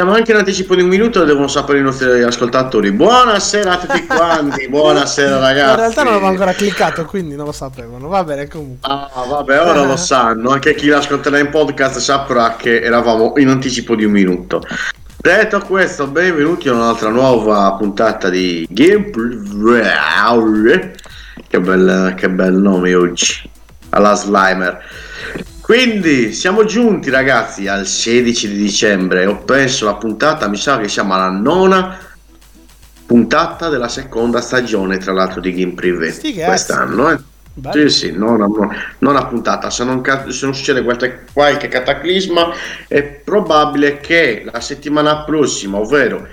Siamo anche in anticipo di un minuto, lo devono sapere i nostri ascoltatori. Buonasera a tutti quanti, buonasera ragazzi. In realtà non avevo ancora cliccato, quindi non lo sapevano. Va bene, comunque. Ah, vabbè, ora lo sanno. Anche chi l'ascolterà in podcast saprà che eravamo in anticipo di un minuto. Detto questo, benvenuti a un'altra nuova puntata di Gameplay. Che bel, che bel nome oggi. Alla Slimer. Quindi siamo giunti ragazzi al 16 di dicembre. Ho perso la puntata, mi sa che siamo alla nona puntata della seconda stagione, tra l'altro di Game Privé. Cazzi. Quest'anno, eh. Bello. Sì, sì, non, non, non a puntata. Se non, se non succede qualche, qualche cataclisma, è probabile che la settimana prossima, ovvero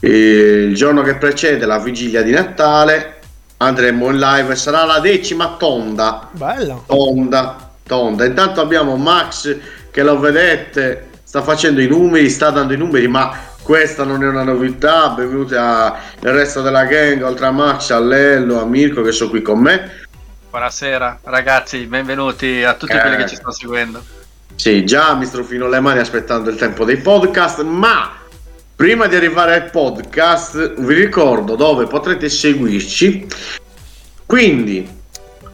eh, il giorno che precede la vigilia di Natale, andremo in live. Sarà la decima tonda. Bello. Tonda, tonda. Intanto abbiamo Max che lo vedete, sta facendo i numeri, sta dando i numeri, ma questa non è una novità. Benvenuti al resto della gang, oltre a Max, a Lello, a Mirko che sono qui con me. Buonasera ragazzi, benvenuti a tutti Eh. quelli che ci stanno seguendo. Sì, già mi strofino le mani aspettando il tempo dei podcast, ma prima di arrivare al podcast vi ricordo dove potrete seguirci. Quindi,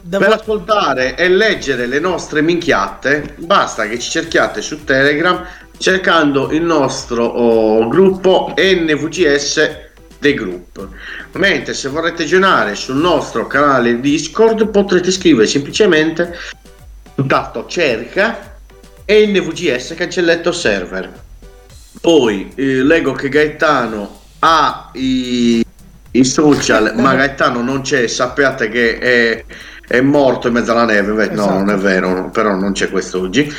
Per ascoltare e leggere le nostre minchiate, basta che ci cerchiate su Telegram cercando il nostro oh, gruppo NVGS The Group. Mentre se vorrete aggiornare sul nostro canale Discord potrete scrivere semplicemente tasto cerca NVGS cancelletto server. Poi eh, leggo che Gaetano ha i, i social, ma Gaetano non c'è, sappiate che è, è morto in mezzo alla neve. Beh, Esatto. No, non è vero, però non c'è quest'oggi.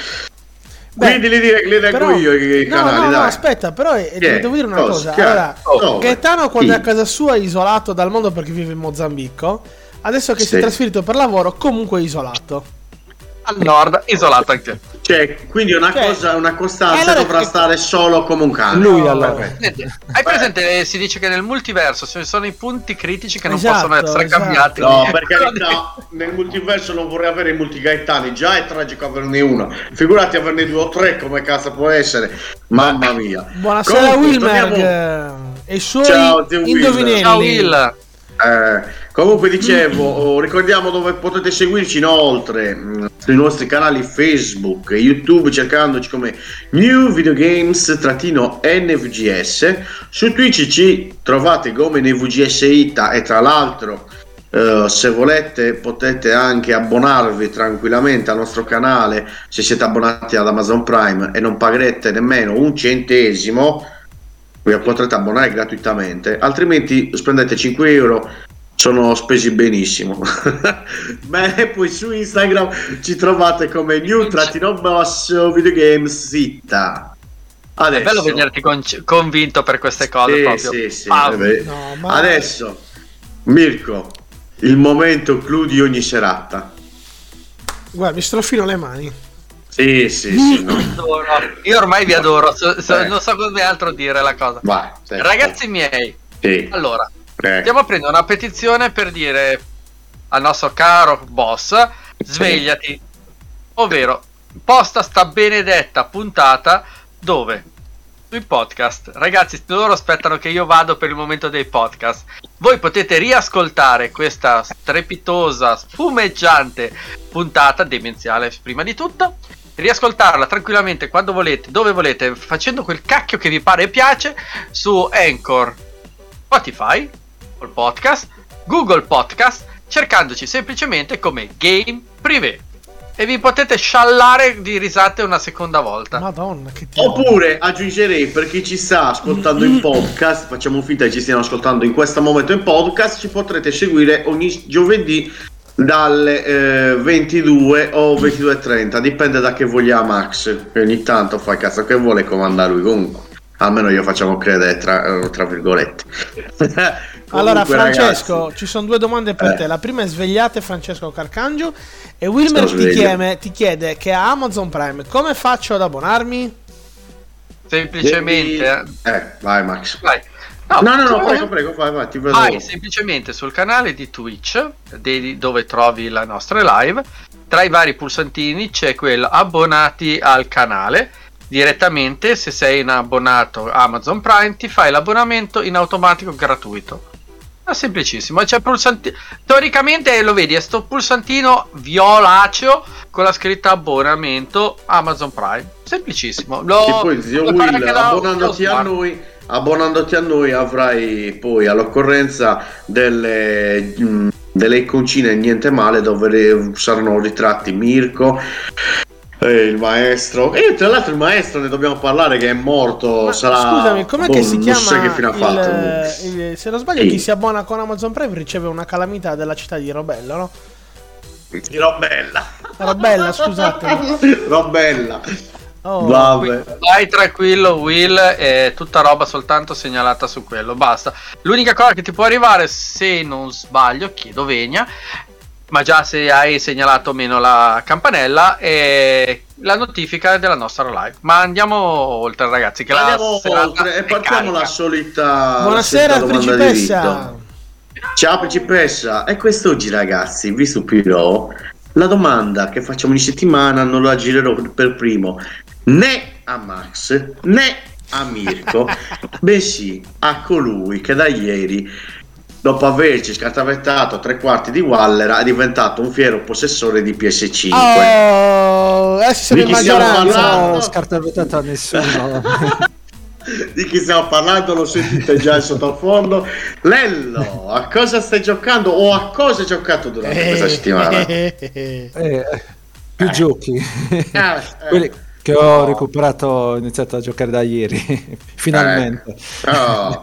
Beh, Quindi li, dire- li leggo però- io i, no, canali, no, no, dai. aspetta, però eh, è? devo dire una Cosa? cosa. Allora, Oh, Gaetano quando chi? è a casa sua è isolato dal mondo perché vive in Mozambico, adesso che si è Sì. trasferito per lavoro comunque è isolato. Al nord, isolato anche. Cioè, quindi una Cioè, cosa, una costanza allora- dovrà stare solo come un cane. Lui, allora. Senti, Hai presente? eh, Si dice che nel multiverso ci sono i punti critici che non Esatto, possono essere esatto. cambiati. No, per carità, nel multiverso non vorrei avere i multigaetani, già è tragico averne uno. Figurati averne due o tre, come cazzo può essere. Mamma mia. Buonasera Comunque, Wilmerg torniamo- eh, e suoi Ciao, indovinelli. Ciao Will. Eh, comunque dicevo, oh, ricordiamo dove potete seguirci inoltre mh, sui nostri canali Facebook e YouTube cercandoci come New Video Games NVGS. Su Twitch ci trovate come NVGS Ita e tra l'altro Eh, se volete potete anche abbonarvi tranquillamente al nostro canale se siete abbonati ad Amazon Prime e non pagherete nemmeno un centesimo vi potrete abbonare gratuitamente altrimenti spendete 5 euro sono spesi benissimo Beh, poi su Instagram ci trovate come new trattino basso videogames zitta È bello vederti con- convinto per queste cose sì, proprio. sì, sì, Ah. No, ma- Adesso, Mirko, il momento clou di ogni serata. Guarda, mi strofino le mani. Sì, sì, sì. no. Io ormai vi adoro, so- so- Eh. non so come altro dire la cosa. Vai. Ragazzi miei, Sì. Allora, Eh, stiamo aprendo una petizione per dire al nostro caro boss, svegliati. Ovvero, posta sta benedetta puntata dove? Sui podcast. Ragazzi, loro aspettano che io vado per il momento dei podcast. Voi potete riascoltare questa strepitosa, spumeggiante puntata demenziale prima di tutto. Riascoltarla tranquillamente quando volete, dove volete, facendo quel cacchio che vi pare e piace su Anchor, Spotify, Apple Podcast, Google Podcast, cercandoci semplicemente come Game Privé. E vi potete sciallare di risate una seconda volta. Madonna, che ti Oppure aggiungerei per chi ci sta ascoltando in podcast, facciamo finta che ci stiano ascoltando in questo momento in podcast, ci potrete seguire ogni giovedì dalle eh, 22 o 22.30, dipende da che voglia Max, che ogni tanto fa il cazzo che vuole comanda lui comunque. Almeno io facciamo credere tra, tra virgolette. Allora, Francesco, ragazzi, ci sono due domande per Eh. te. La prima è svegliate Francesco Carcangio e Wilmer ti chiede, ti chiede che a Amazon Prime come faccio ad abbonarmi? Semplicemente. devi- Eh, vai Max. Vai. No, no, no, tu- prego, prego, vai, vai, ti vedo. Vai semplicemente sul canale di Twitch de- dove trovi le nostre live. Tra i vari pulsantini c'è quello abbonati al canale. Direttamente, se sei un abbonato Amazon Prime, ti fai l'abbonamento in automatico gratuito. È semplicissimo. C'è pulsanti- Teoricamente lo vedi, è sto pulsantino violaceo con la scritta abbonamento Amazon Prime. Semplicissimo. Lo, Che poi zio Will, abbonandoti a noi, abbonandoti a noi avrai poi all'occorrenza delle, mh, delle iconcine niente male dove saranno ritratti Mirko. E il maestro e tra l'altro il maestro ne dobbiamo parlare che è morto Ma sarà Scusami, com'è boh, che si non chiama? so che fine ha fatto il- il- se non sbaglio, Sì. chi si abbona con Amazon Prime riceve una calamità della città di Robello, no? Robella Robella, scusate. Robella Oh, vabbè Vai tranquillo, Will, è tutta roba soltanto segnalata su quello. Basta. L'unica cosa che ti può arrivare, se non sbaglio, chiedo vegna, ma già se hai segnalato meno la campanella, è la notifica della nostra live. Ma andiamo oltre, ragazzi. Che andiamo la oltre e partiamo carica. la solita Buonasera, solita principessa. Ciao principessa, e quest'oggi ragazzi vi stupirò. La domanda che facciamo ogni settimana non la girerò per primo né a Max né a Mirko, bensì a colui che da ieri, dopo averci scartavettato tre quarti di Waller, è diventato un fiero possessore di PS5. Oh, adesso siamo in Di chi stiamo maggioranza. parlando? Non ho scartavettato a nessuno. Di chi stiamo parlando lo sentite già in sottofondo. Lello, a cosa stai giocando o a cosa hai giocato durante questa settimana? Eh, più giochi. Eh, Quelli che ho recuperato, ho iniziato a giocare da ieri. Finalmente. Oh.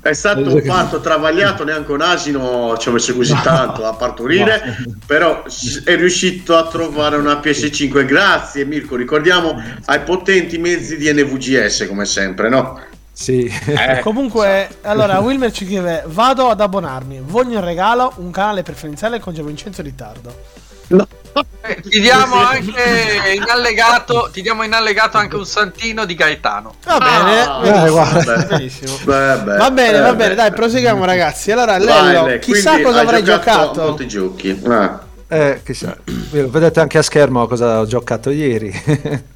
È stato un parto travagliato, neanche un asino ci ha messo così tanto a partorire, però è riuscito a trovare una PS5. Grazie Mirko, ricordiamo ai potenti mezzi di NVGS come sempre, no? Sì. Eh, Comunque, allora, Wilmer ci scrive: Vado ad abbonarmi. Voglio in regalo un canale preferenziale con Gio Vincenzo Ritardo. Eh, Ti diamo anche in allegato, ti diamo in allegato anche un santino di Gaetano. Va bene, Ah, benissimo, eh, guarda. benissimo. Vabbè, Va bene, eh, va bene, beh. dai, proseguiamo ragazzi. Allora, Vai, Lello, Le, chissà quindi cosa hai avrai giocato. giocato. Molti giochi. Ah. Eh, chissà. Vedete anche a schermo cosa ho giocato ieri.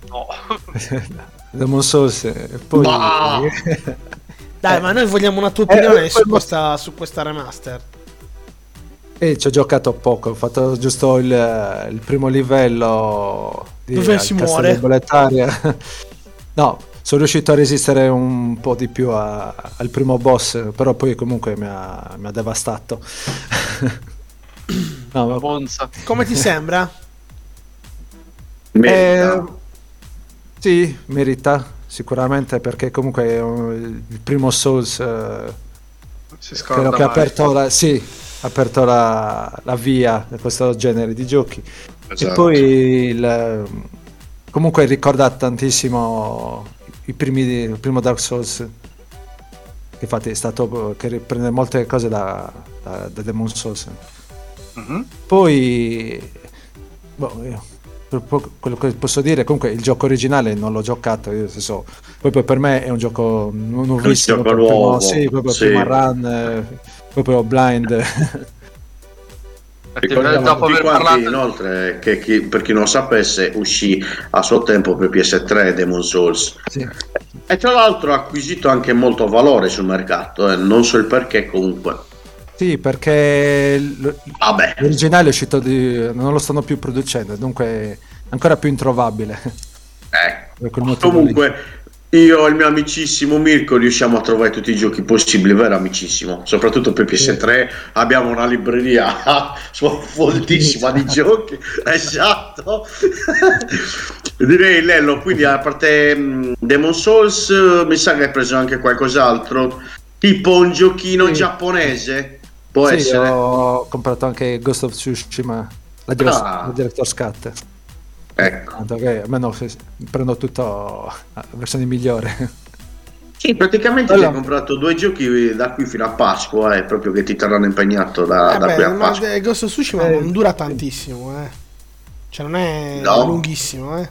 No. Demon Souls. E poi... Ma- Dai, ma noi vogliamo una tua opinione Eh, su, quel- questa, su questa remaster. E ci ho giocato poco, ho fatto giusto il, il primo livello di Dove si muore? No, sono riuscito a resistere un po' di più a- al primo boss, però poi comunque mi ha, mi ha devastato. no, ma- Bonza. Come ti sembra? Merita. Eh, sì, merita sicuramente perché comunque è un- il primo Souls eh, Si che ha aperto, la, sì, aperto la, la via a questo genere di giochi. E Esatto. poi il- comunque ricorda tantissimo i primi, il primo Dark Souls. Infatti è stato che riprende molte cose da, da, da Demon Souls. Mhm. Poi boh, quello che posso dire comunque il gioco originale non l'ho giocato io nel senso, proprio per me è un gioco nu- nuovissimo gioco proprio nuovo, sì, proprio sì. prima run eh, proprio blind. Ricordiamo dopo tutti quanti parlato inoltre che chi- per chi non sapesse uscì a suo tempo per PS3 Demon Souls. Sì. e tra l'altro ha acquisito anche molto valore sul mercato eh, non so il perché comunque Sì, perché l- vabbè l'originale è uscito di... non lo stanno più producendo, dunque è ancora più introvabile. eh. Motivo lì. comunque io e il mio amicissimo Mirko riusciamo a trovare tutti i giochi possibili vero amicissimo soprattutto per PS3 abbiamo una libreria foltissima di giochi esatto direi Lello quindi a parte mh, Demon Souls eh, mi sa che hai preso anche qualcos'altro tipo un giochino Sì. giapponese può Sì, essere ho comprato anche Ghost of Tsushima, la, direc- Ah. la Director's Cut. ecco Tanto che almeno se- prendo tutto a versione migliore. sì praticamente Allora. ti hai comprato due giochi da qui fino a Pasqua eh, proprio che ti terranno impegnato da, Eh da beh, qui a ma Pasqua eh, Ghost of Tsushima Eh, non dura tantissimo, eh. Cioè non è No. lunghissimo, eh.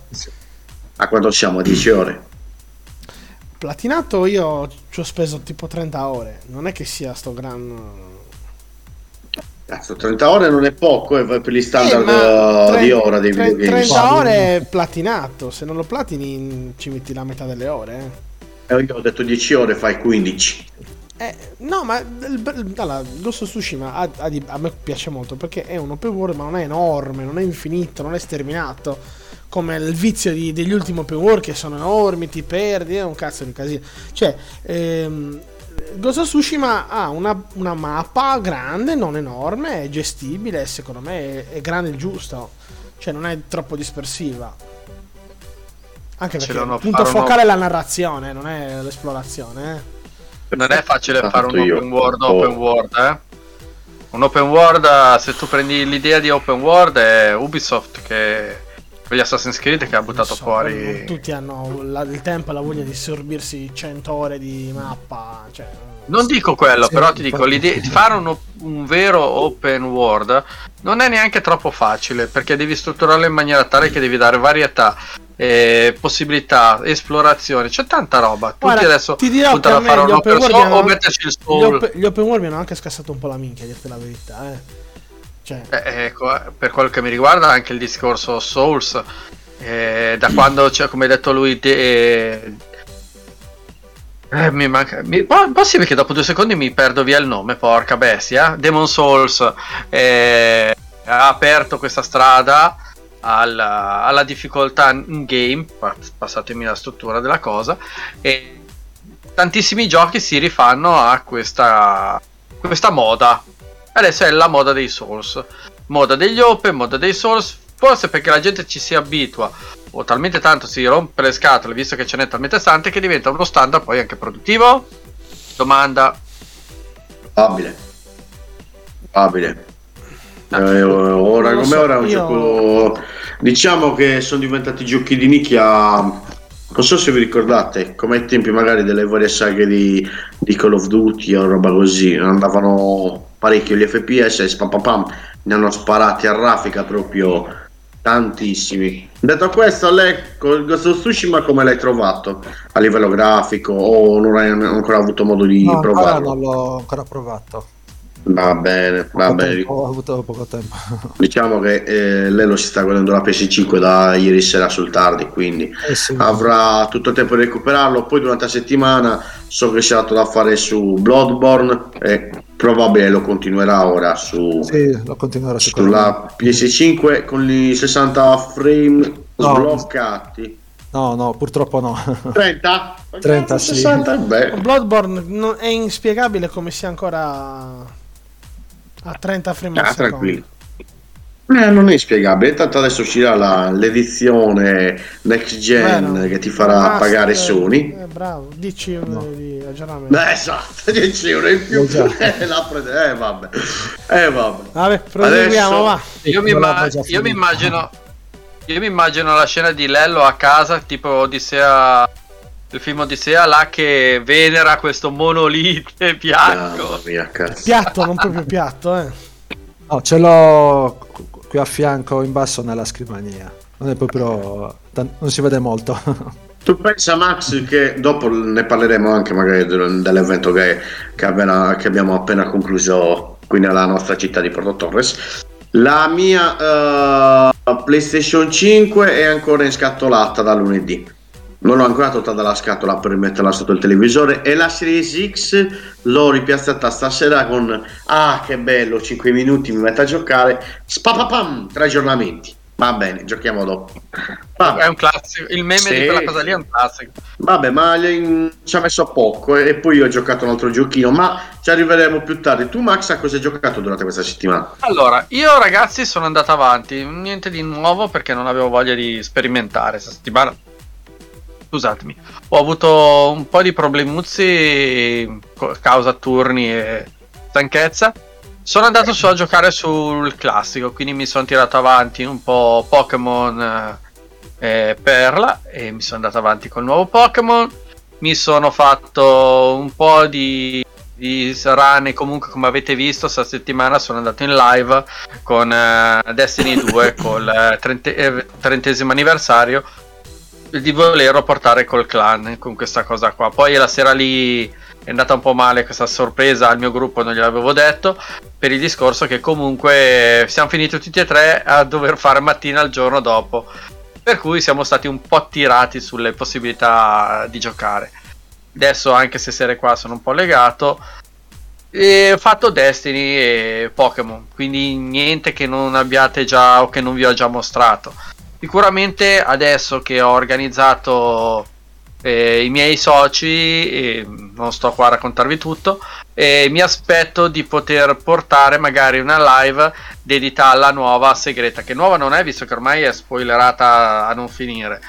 a quando siamo a 10 ore Platinato io ci ho speso tipo 30 ore. Non è che sia sto gran Cazzo, 30 ore non è poco eh, per gli standard Eh, ma eh, tre- di ora dei tre- videogame. 30 ore è platinato. Se non lo platini ci metti la metà delle ore, eh. Eh, Io ho detto 10 ore, fai 15. Eh, no, ma il- il- allora, Ghost of Tsushima a, a a me piace molto perché è un open world, ma non è enorme, non è infinito, non è sterminato. Come il vizio di- degli ultimi open world che sono enormi, ti perdi, è un cazzo di casino. Cioè, ehm, Ghost of Tsushima ha una, una mappa grande, non enorme, è gestibile, secondo me è, è grande il giusto. Cioè, non è troppo dispersiva. Anche perché il punto focale è la narrazione, non è l'esplorazione, eh. Non è facile fare un io. open world Oh. open world, eh? Un open world, eh, se tu prendi l'idea di open world, è Ubisoft che gli Assassin's Creed che ha buttato so, fuori. tutti hanno la- il tempo e la voglia di sorbirsi 100 ore di mappa. Cioè, Non dico quello, Sì, però ti dico, l'idea di fare un, un vero open world non è neanche troppo facile perché devi strutturarlo in maniera tale che devi dare varietà, eh, possibilità, esplorazione, c'è tanta roba. Tutti Guarda, adesso ti dirò puntano a fare un open world o metterci il gli, soul. gli open world mi hanno anche scassato un po' la minchia, a dirti la verità. Eh. Cioè, Eh, ecco, eh, per quello che mi riguarda anche il discorso Souls, eh, da quando c'è, come ha detto lui, de- eh, mi manca. Mi, po- possibile che dopo due secondi mi perdo via il nome, porca bestia. Demon Souls eh, ha aperto questa strada alla, alla difficoltà in game, pa- passatemi la struttura della cosa, e tantissimi giochi si rifanno a questa, questa moda. Adesso è la moda dei Souls, moda degli Open, moda dei Souls, forse perché la gente ci si abitua o talmente tanto si rompe le scatole visto che ce n'è talmente tante che diventa uno standard poi anche produttivo. Domanda, Probabile. Probabile. Eh, ora Non lo come so, ora è un io- gioco. Diciamo che sono diventati giochi di nicchia. Non so se vi ricordate, come ai tempi magari delle varie saghe di, di Call of Duty o roba così, andavano parecchio gli FPS e spam pam pam, ne hanno sparati a raffica proprio tantissimi. Detto questo, lei con Ghost of Tsushima come l'hai trovato a livello grafico o non hai ancora avuto modo di No, provarlo? non l'ho ancora provato. Va bene, va Poco bene. tempo, ho avuto poco tempo. Diciamo che eh, lei lo si sta godendo la PS5 da ieri sera sul tardi, quindi Eh sì. avrà tutto il tempo di recuperarlo. Poi durante la settimana so che c'è dato da fare su Bloodborne e probabile lo continuerà ora su, Sì, sicuramente. sulla PS5 con i 60 frame No. sbloccati. No, no, purtroppo no. 30? 30, sì. 60, beh. Bloodborne non- è inspiegabile come sia ancora a 30 frame al Ah, secondo. tranquillo. Eh, non è spiegabile, tanto adesso uscirà la- l'edizione next gen Vero. che ti farà Ah, pagare sì, Sony. eh, bravo, 10 euro di aggiornamento. Eh, esatto, 10 euro in più. Eh, già. Eh, la prende- eh, vabbè. Eh, vabbè. Vabbè, proseguiamo, Adesso- va. Io mi, imma- io mi immagino io mi immagino la scena di Lello a casa, tipo Odissea il film Odissea là che venera questo monolite bianco. Mamma mia, cazzo. Piatto, non proprio piatto, eh. No, ce l'ho qui a fianco in basso nella scrivania. Non è proprio. non si vede molto. Tu pensa Max che dopo ne parleremo anche magari del- dell'evento che, che appena- che abbiamo appena concluso qui nella nostra città di Porto Torres. La mia eh, PlayStation 5 è ancora inscatolata da lunedì. Non l'ho ancora tolta dalla scatola per metterla sotto il televisore e la Series X l'ho ripiazzata stasera con ah che bello 5 minuti mi metto a giocare spapapam tre aggiornamenti va bene giochiamo dopo Vabbè. È un classico, il meme Sì. di quella cosa lì è un classico. Vabbè, ma ci ha messo poco eh, e poi io ho giocato un altro giochino, ma ci arriveremo più tardi. Tu, Max, a cosa hai giocato durante questa settimana? Allora, io ragazzi sono andato avanti, niente di nuovo perché non avevo voglia di sperimentare questa settimana. Scusatemi, ho avuto un po' di problemuzzi co- causa turni e stanchezza. Sono andato su a giocare sul classico, quindi mi sono tirato avanti un po' Pokémon eh, Perla e mi sono andato avanti col nuovo Pokémon. Mi sono fatto un po' di, di run e comunque come avete visto questa settimana sono andato in live con eh, Destiny 2 col eh, trente- eh, trentesimo anniversario di volerlo portare col clan con questa cosa qua. Poi la sera lì è andata un po' male questa sorpresa al mio gruppo, non gliel'avevo detto, per il discorso che comunque siamo finiti tutti e tre a dover fare mattina il giorno dopo. Per cui siamo stati un po' tirati sulle possibilità di giocare. Adesso, anche se serie qua sono un po' legato, e ho fatto Destiny e Pokémon, quindi niente che non abbiate già o che non vi ho già mostrato. Sicuramente adesso che ho organizzato eh, i miei soci, non sto qua a raccontarvi tutto, e mi aspetto di poter portare magari una live dedita alla nuova segreta, che nuova non è visto che ormai è spoilerata a non finire.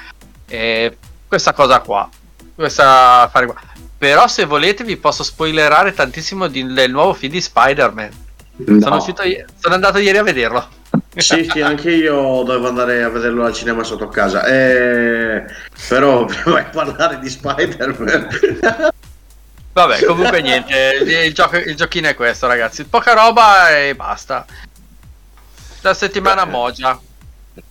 E questa cosa qua, questa affare qua. Però se volete vi posso spoilerare tantissimo di- del nuovo film di Spider-Man. Sono, uscito sono andato ieri a vederlo. Sì, sì, anche io dovevo andare a vederlo al cinema sotto casa. Eh, però vai a parlare di Spider-Man. Vabbè, comunque niente, il, gioco- il giochino è questo, ragazzi. Poca roba e basta. La settimana. Mogia.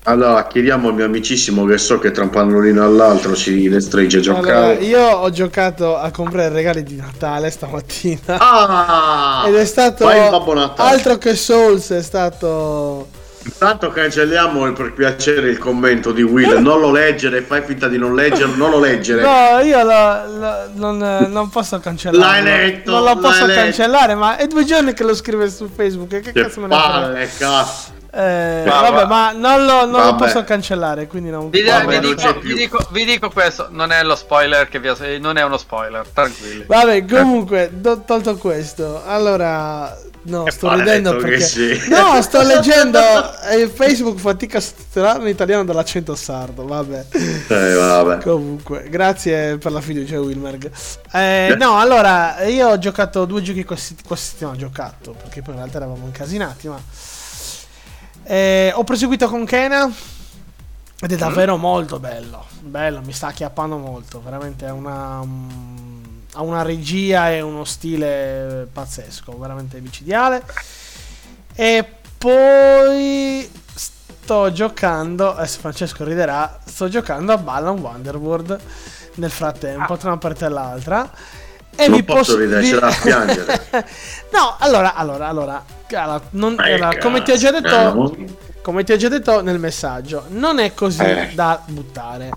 Allora, chiediamo al mio amicissimo che so che tra un pannolino all'altro si restringe a Allora, giocare. io ho giocato a comprare regali di Natale stamattina. Ah! Ed è stato altro che Souls, è stato Intanto cancelliamo per piacere il commento di Will. Non lo leggere, fai finta di non leggerlo, non lo leggere. No, io lo- lo- non, non posso cancellare. L'hai letto, Non lo posso l'hai letto. cancellare, ma è due giorni che lo scrive su Facebook. Che Che cazzo me ne frega? cazzo. Eh, Ma- vabbè, ma non lo, non lo posso cancellare, quindi non Vi, Vabbè, vi dico, vi dico- vi dico questo: non è lo spoiler che vi ho- eh, Non è uno spoiler, tranquilli. Vabbè, comunque, do- tolto questo, allora no, Che sto ridendo perché sei. No, sto leggendo eh, Facebook fatica a sottolineare in italiano dall'accento sardo, vabbè. Eh, vabbè. Comunque, grazie per la fiducia Wilmerg. Eh, no, allora, io ho giocato due giochi questi- questa settimana, ho giocato, perché poi in realtà eravamo incasinati, ma... Eh, ho proseguito con Kena ed è davvero molto bello, bello, mi sta acchiappando molto, veramente una... mm, ha una regia e uno stile pazzesco, veramente micidiale. E poi sto giocando, adesso Francesco riderà, sto giocando a Balan Wonderworld nel frattempo, tra una parte e l'altra. E Non vi posso ridere, vi- c'è da piangere. no, allora, allora, allora, non- allora, come ti ho già detto, come ti ho già detto nel messaggio, non è così Eh. da buttare.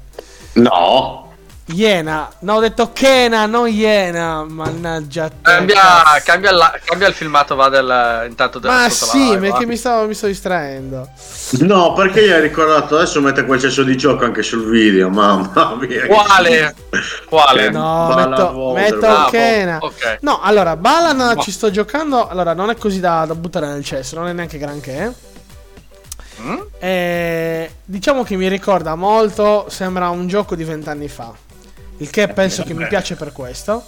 No. Iena. No, ho detto Kena, non Iena. Mannaggia te. Cambia, cambia, la- cambia il filmato, va del, intanto del, Ma sì, live, perché mi, stavo, mi sto distraendo. No, perché gli hai ricordato adesso mette quel cesso di gioco anche sul video, mamma mia. Quale? Quale? No, Balan metto, Water, metto bravo. Kena. ok. No, allora, Balan No. ci sto giocando. Allora, non è così da, da buttare nel cesso, non è neanche granché. Mm? Eh, diciamo che mi ricorda molto, sembra un gioco di vent'anni fa. Il che penso che mi piace per questo.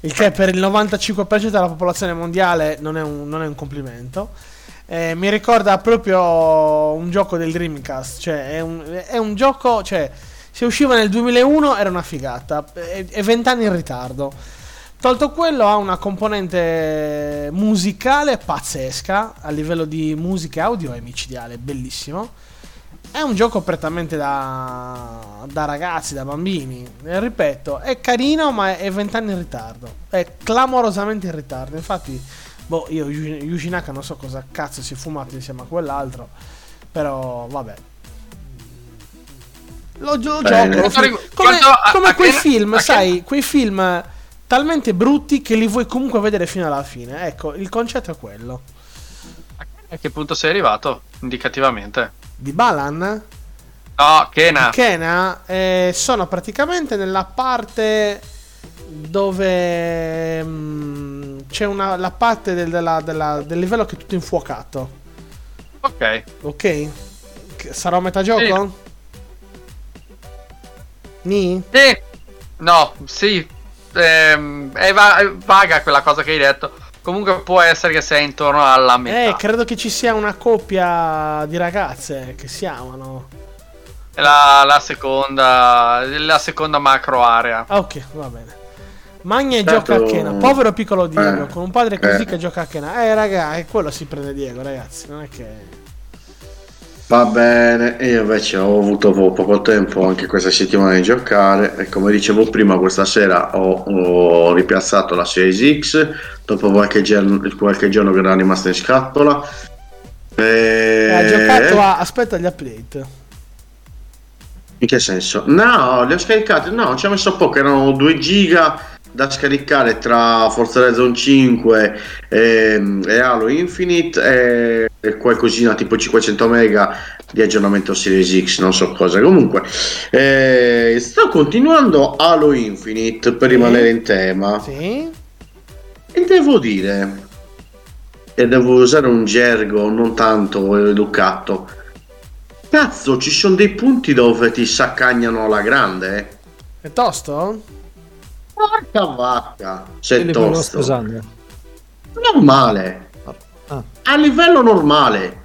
Il che per il 95% della popolazione mondiale non è un, non è un complimento. Eh, mi ricorda proprio un gioco del Dreamcast. Cioè, è un, è un gioco. Cioè, se usciva nel 2001 era una figata. È è vent'anni in ritardo. Tolto quello, ha una componente musicale pazzesca. A livello di musica e audio è micidiale, bellissimo. È un gioco prettamente da, da ragazzi, da bambini. E ripeto, è carino, ma è vent'anni in ritardo. È clamorosamente in ritardo. Infatti, boh, io Yuji Yuji Naka non so cosa cazzo si è fumato insieme a quell'altro. Però, vabbè. Lo, lo Bene. gioco. Come, come quei film, sai, quei film talmente brutti che li vuoi comunque vedere fino alla fine. Ecco, il concetto è quello. A che punto sei arrivato? Indicativamente. Di Balan? No, Kena. Kena eh, sono praticamente nella parte dove mm, c'è una, la parte del, della- della- del livello che è tutto infuocato. Ok. Ok? Che- Sarò a metà gioco? Ni? Sì. No, sì. Ehm, è, va- è vaga quella cosa che hai detto. Comunque può essere che sia intorno alla metà. Eh, credo che ci sia una coppia di ragazze che si amano. È la, la seconda. La seconda macro area. Ah, ok, va bene. Magna e Certo. gioca a Kena. Povero piccolo Diego, Eh, con un padre così eh. che gioca a Kena. Eh, raga, è quello si prende Diego, ragazzi. Non è che. Va bene, io invece ho avuto po- poco tempo anche questa settimana di giocare e come dicevo prima questa sera ho, ho ripiazzato la Series X dopo qualche, giorno- qualche giorno che era rimasta in scatola. E... Ha giocato a. Aspetta gli update. In che senso? No, li ho scaricati, no, ci ha messo poco, erano 2 giga da scaricare tra Forza Horizon 5 e, e Halo Infinite e, e qualcosina tipo 500 mega di aggiornamento Series X, non so cosa. Comunque, eh, sto continuando Halo Infinite per Sì. rimanere in tema Sì. e devo dire, e devo usare un gergo non tanto educato. Cazzo, ci sono dei punti dove ti saccagnano alla grande. eh. È tosto? Porca vacca, livello sto tosto. Normale, Ah, a livello normale.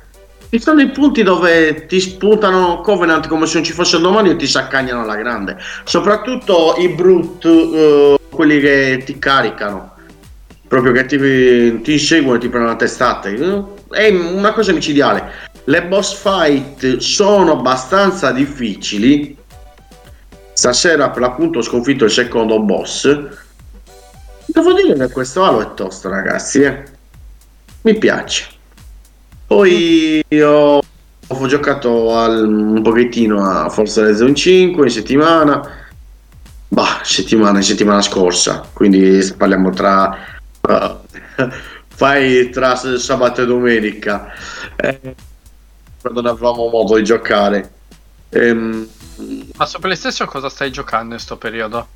Ci sono dei punti dove ti spuntano Covenant come se non ci fosse domani e ti saccagnano alla grande. Soprattutto i brut, eh, quelli che ti caricano. Proprio che ti, ti inseguono e ti prendono la testata. È una cosa micidiale. Le boss fight sono abbastanza difficili. Stasera per l'appunto ho sconfitto il secondo boss. Devo dire che questo Halo è tosto, ragazzi. eh. Mi piace. Poi io ho giocato al- un pochettino a Forza Horizon 5 in settimana. Bah, settimana, settimana scorsa. Quindi parliamo tra. uh, fai tra sabato e domenica. Eh, quando non avevamo modo di giocare. Ehm, Ma su PlayStation cosa stai giocando in sto periodo?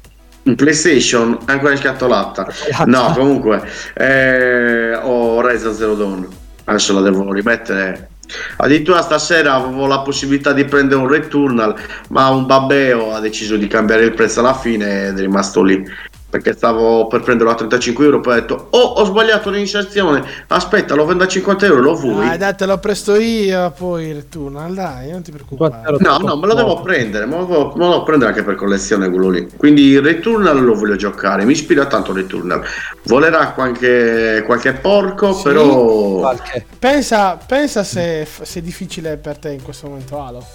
In PlayStation ancora in scatolata. No, comunque, eh, ho Horizon Zero Dawn. Adesso la devo rimettere. Addirittura stasera avevo la possibilità di prendere un Returnal, ma un babbeo ha deciso di cambiare il prezzo alla fine ed è rimasto lì. Perché stavo per prenderlo a 35 euro, poi ho detto, oh, ho sbagliato l'iniziazione, aspetta, lo vendo a 50 euro, lo vuoi? Dai, dai, te lo presto io. Poi Returnal, dai, non ti preoccupare. No, no, me lo devo prendere, me lo devo, me lo devo prendere anche per collezione quello lì. Quindi Returnal lo voglio giocare, mi ispira tanto Returnal. Volerà qualche, qualche porco, Sì, però... qualche. Pensa, pensa se, se è difficile per te in questo momento, Halo.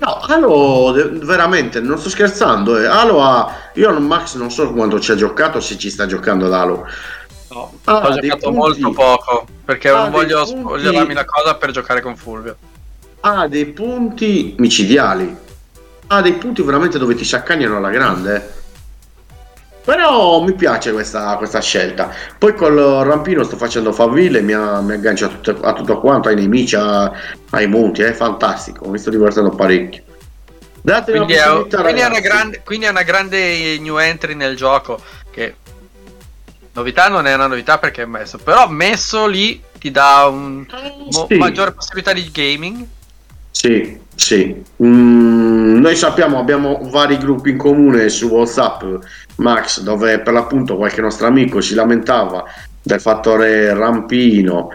No, Halo, de- veramente, non sto scherzando. Eh. Halo ha... Io non- Max non so quanto ci ha giocato, se ci sta giocando ad Halo. No, Ah, ho giocato punti. molto poco perché Ah, non voglio punti. spoilerarmi la cosa per giocare con Fulvio. Ha dei punti micidiali. ha dei punti veramente dove ti si accagnano alla grande. Però mi piace questa, questa scelta. Poi col rampino sto facendo faville, mi, ha- mi aggancia a tutto, a tutto quanto, ai nemici, a- ai monti, è fantastico, mi sto divertendo parecchio. Datemi Quindi una è, quindi è una grande, quindi è una grande new entry nel gioco. Che novità non è una novità perché è messo, però messo lì ti dà un mo- Sì. maggiore possibilità di gaming. Sì, sì. Mm, noi sappiamo, abbiamo vari gruppi in comune su WhatsApp, Max, dove per l'appunto qualche nostro amico si lamentava del fattore rampino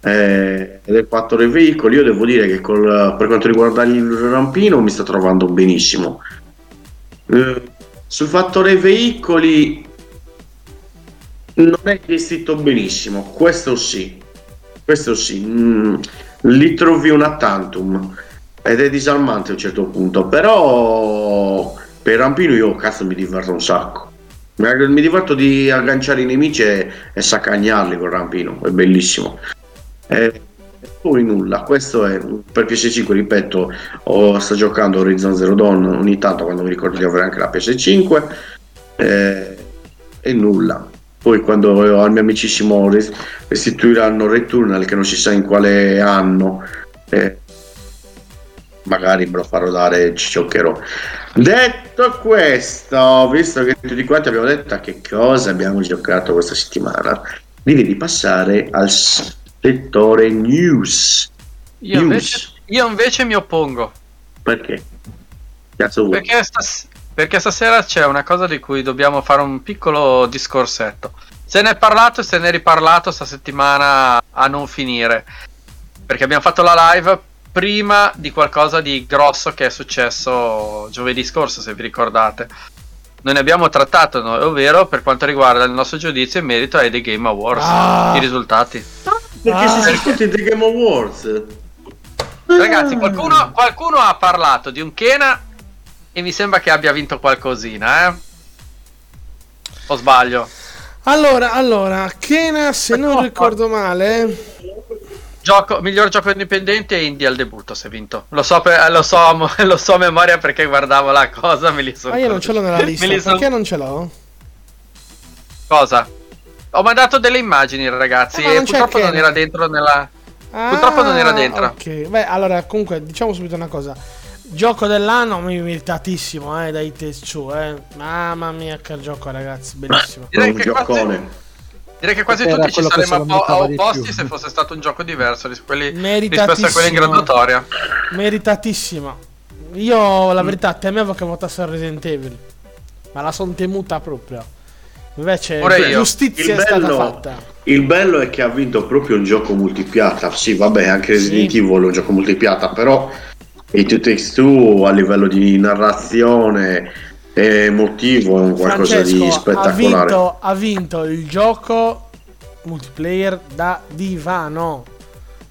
eh, e del fattore veicoli. Io devo dire che col- per quanto riguarda il rampino mi sto trovando benissimo. Eh, sul fattore veicoli non è gestito benissimo, questo sì. Questo sì, mm, li trovi una tantum ed è disarmante a un certo punto, però per Rampino io cazzo mi diverto un sacco. Mi diverto di agganciare i nemici e, e saccagnarli con Rampino, è bellissimo. E poi nulla, questo è per PS5, ripeto, ho- sto giocando Horizon Zero Dawn ogni tanto quando mi ricordo di avere anche la PS5 eh, e nulla. Poi quando al mio amicissimo res- restituiranno Returnal che non si sa in quale anno, eh, magari me lo farò dare e ci giocherò. Detto questo, visto che tutti quanti abbiamo detto a che cosa abbiamo giocato questa settimana, direi di passare al settore news. Io News. invece, io invece mi oppongo. Perché? Perché, stas- perché stasera c'è una cosa di cui dobbiamo fare un piccolo discorsetto. Se ne è parlato e se ne è riparlato sta settimana a non finire. Perché abbiamo fatto la live prima di qualcosa di grosso che è successo giovedì scorso, se vi ricordate. Noi ne abbiamo trattato, no? ovvero per quanto riguarda il nostro giudizio in merito ai The Game Awards, Ah. i risultati. Perché Ah. si ascolta The Game Awards. Ragazzi, qualcuno, qualcuno ha parlato di un Kena e mi sembra che abbia vinto qualcosina, eh? O sbaglio? Allora, allora, Kena, se non ricordo male, Gioco, miglior gioco indipendente e indie al debutto si è vinto. Lo so, per- lo, so, lo so a memoria perché guardavo la cosa, me li sono ma io non ce l'ho nella lista. li son- Perché non ce l'ho? Cosa? Ho mandato delle immagini, ragazzi, Eh, ma e non purtroppo non era dentro nella... Purtroppo non era dentro. Ah, Ok, beh, allora, comunque, diciamo subito una cosa. Gioco dell'anno mi- meritatissimo, eh, dai Tetsu, eh. Mamma mia, che gioco, ragazzi, bellissimo. Direi un che quasi, giocone. Direi che quasi tutti ci saremmo di opposti se fosse stato un gioco diverso ris- quelli- rispetto a quelli in graduatoria. Meritatissimo. Io, la Mm. verità, temevo che votassero Resident Evil. Ma la son temuta proprio. Invece, io. giustizia Il è stata bello, fatta. il bello è che ha vinto proprio un gioco multipiatta. Sì, vabbè, anche Resident Sì. Evil è un gioco multipiatta, però It Takes Two a livello di narrazione e emotivo è un qualcosa di Francesco ha spettacolare. vinto, ha vinto il gioco multiplayer da divano.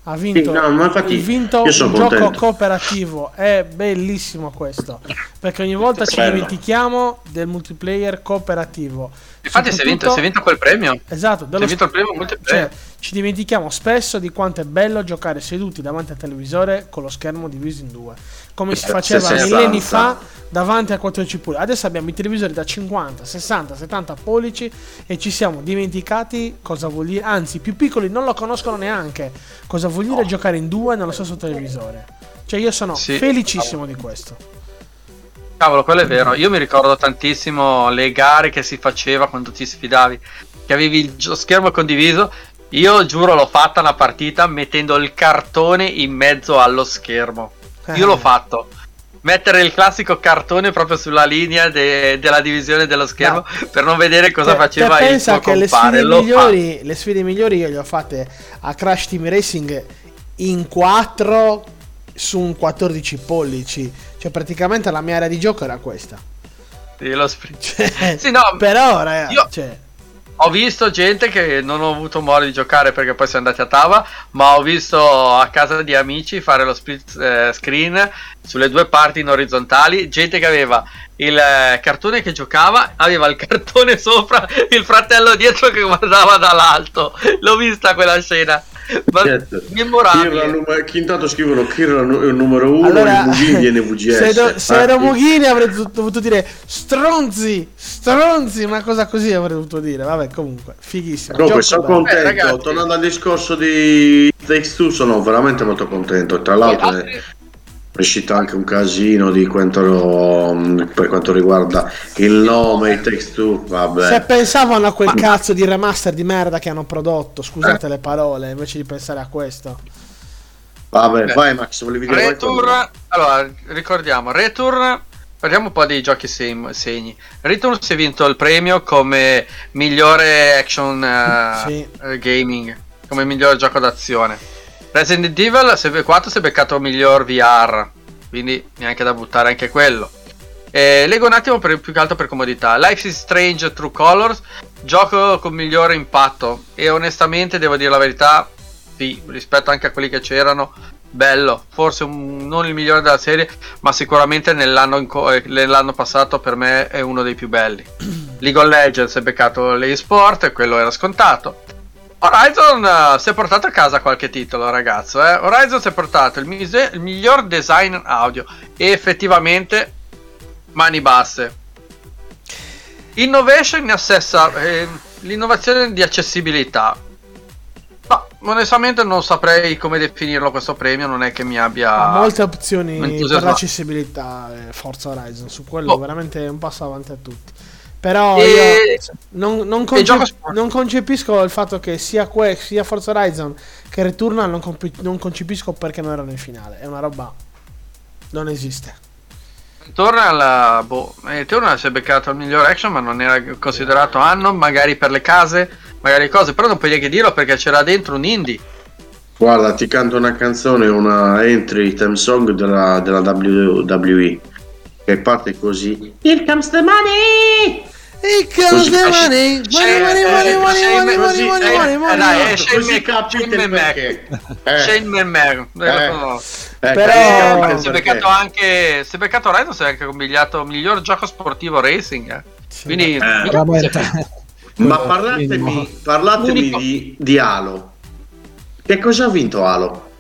Ha vinto, Sì, no, ma infatti ha vinto un sono gioco contento. cooperativo. È bellissimo questo. Perché ogni volta ci dimentichiamo del multiplayer cooperativo. Infatti si è vinto, Soprattutto- si è vinto quel premio. Esatto, Si è vinto il premio cioè, multiplayer. Ci dimentichiamo spesso di quanto è bello giocare seduti davanti al televisore con lo schermo diviso in due, come si Eh, faceva 60. millenni fa davanti a 14 pollici. Adesso abbiamo i televisori da 50, 60, 70 pollici e ci siamo dimenticati cosa vuol dire, anzi i più piccoli non lo conoscono neanche, cosa vuol dire giocare in due nello stesso televisore. Cioè io sono Sì. felicissimo di questo. Cavolo, quello è vero. Io mi ricordo tantissimo le gare che si faceva quando ti sfidavi, che avevi il gio- schermo condiviso. Io giuro l'ho fatta una partita mettendo il cartone in mezzo allo schermo. Io Eh. l'ho fatto. Mettere il classico cartone proprio sulla linea de- della divisione dello schermo per non vedere cosa Te- faceva te il pensa tuo che le compare. sfide, L'ho migliori, le sfide migliori io le ho fatte a Crash Team Racing in 4 su un 14 pollici. Cioè, praticamente la mia area di gioco era questa. Sì, lo sprint. Cioè, Sì, no, però, ragazzi, io- cioè, Ho visto gente che non ho avuto modo di giocare perché poi siamo andati a tavola, ma ho visto a casa di amici fare lo split eh, screen sulle due parti in orizzontali, gente che aveva il eh, cartone che giocava, aveva il cartone sopra, il fratello dietro che guardava dall'alto. L'ho vista quella scena. Ma Certo. memorabile. Chi intanto scrivono Kirra nu- è il numero uno Allora, il Mughini e NVGS se, do- se ero Infatti, Mughini avrei do- dovuto dire stronzi, stronzi, una cosa così avrei dovuto dire. Vabbè, comunque, fighissimo. Comunque sono bello. contento, Eh, tornando al discorso di Takes Two sono veramente molto contento, tra l'altro Altri- è uscito anche un casino di quanto, mm, per quanto riguarda il nome, i Two, vabbè. Se pensavano a quel cazzo di remaster di merda che hanno prodotto, scusate le parole, invece di pensare a questo. Vabbè, Beh, vai Max, volevi dire Return, qualcosa? allora ricordiamo, Return, parliamo un po' dei giochi sem- segni. Return si è vinto il premio come migliore action eh, Sì. eh, gaming, come miglior gioco d'azione. Resident Evil se- 4 si è beccato miglior VR, quindi neanche da buttare anche quello. Eh, leggo un attimo per, più che altro per comodità. Life is Strange True Colors, gioco con migliore impatto e onestamente devo dire la verità, sì, rispetto anche a quelli che c'erano, bello, forse un- non il migliore della serie, ma sicuramente nell'anno, co- eh, nell'anno passato per me è uno dei più belli. League of Legends è beccato l'eSport quello era scontato. Horizon eh, si è portato a casa qualche titolo, ragazzo. Eh? Horizon si è portato il, mise- il miglior design audio e effettivamente mani basse. Innovation assessa eh, l'innovazione di accessibilità. Ma onestamente non saprei come definirlo questo premio, non è che mi abbia... Ha molte opzioni per l'accessibilità eh, Forza Horizon, su quello Oh. veramente è un passo avanti a tutti. Però E- io non, non concep- non concepisco il fatto che sia, que- sia Forza Horizon che Returnal non, compi- non concepisco perché non erano in finale. È una roba... Non esiste. Torna alla. Boh, eh, Torna si è beccato il miglior action, ma non era considerato anno, magari per le case, magari cose, però non puoi neanche dirlo perché c'era dentro un indie. Guarda, ti canto una canzone, una entry theme song della, della WWE che parte così. Here comes the money! E Così- the money, money, Shane- money, money, eh, money, money, money, eh, money, eh, money, dai, money. eh, Shane Così Mac- capite il perché. Eh, Shane. Eh. eh, Però- Si è beccato anche. Si è beccato si è anche compigliato miglior gioco sportivo racing. eh. Quindi. Ma parlatemi, parlatemi di, di Halo. Che cosa ha vinto Halo?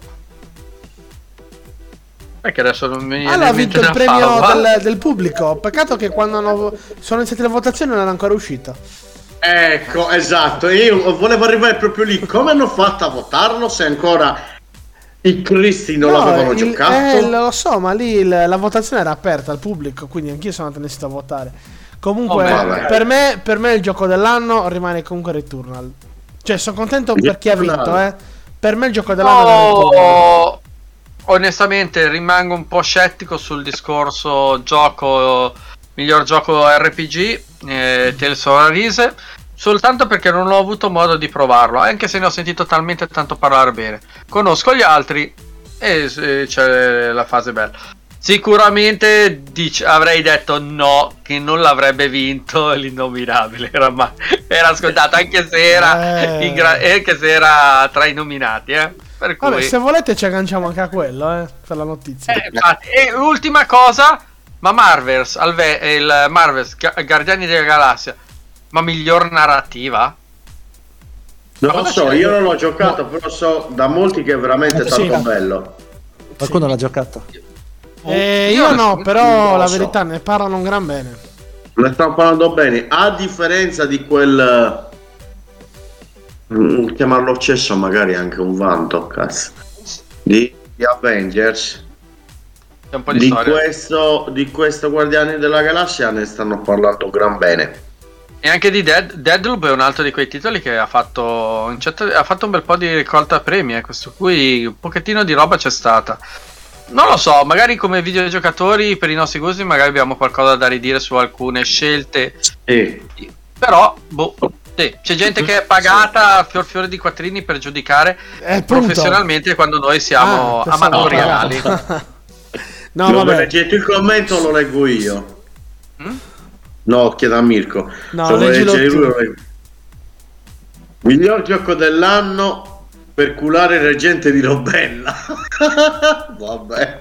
Perché adesso non mi Allora ha vinto il premio del, del pubblico. Peccato che quando hanno- sono iniziate le votazioni non era ancora uscita. Ecco, esatto. Io volevo arrivare proprio lì. Come hanno fatto a votarlo se ancora i cristi non No, l'avevano il- giocato? eh, lo so, ma lì il- la votazione era aperta al pubblico, quindi anch'io sono andato a votare. Comunque, Oh, per, me, per me il gioco dell'anno rimane comunque Returnal. Cioè, sono contento per chi ha vinto, eh. Per me il gioco dell'anno è Returnal. Onestamente rimango un po' scettico sul discorso gioco miglior gioco RPG eh, Tales of Arise soltanto perché non ho avuto modo di provarlo anche se ne ho sentito talmente tanto parlare bene conosco gli altri e eh, c'è la fase bella sicuramente dic- avrei detto no che non l'avrebbe vinto l'innominabile era, ma- era scontato anche se era, Eh. gra- anche se era tra i nominati eh. Per cui Vabbè, se volete ci agganciamo anche a quello, eh, per la notizia. eh, infatti. E l'ultima cosa, ma Marvels, Alve- il Marvels, Ga- Guardiani della Galassia, ma miglior narrativa? Non lo so, io non l'ho giocato, però so da molti che è veramente Eh, sì. tanto bello. Qualcuno l'ha giocato. Eh, Io io no, però la so. verità ne parlano un gran bene. Ne stiamo parlando bene, a differenza di quel... mm, chiamarlo cesso magari è anche un vanto, cazzo. Di, di Avengers. C'è un po' di, Di storia. questo, di questo Guardiani della Galassia ne stanno parlando gran bene. E anche di Dead, Deadloop è un altro di quei titoli che ha fatto, in certo- ha fatto un bel po' di raccolta premi, eh, questo qui un pochettino di roba c'è stata. Non lo so, magari come videogiocatori per i nostri gusti magari abbiamo qualcosa da ridire su alcune scelte Sì. Però, boh, sì, c'è gente che è pagata a fior fiore di quattrini per giudicare Eh, professionalmente quando noi siamo Ah, amatoriali. pagato. no, No, vabbè. leggete il commento lo leggo io. Mm? No, chiedo a Mirko. No, Se leggilo lui, lo leggo. Miglior gioco dell'anno per culare il reggente di Robella. Vabbè.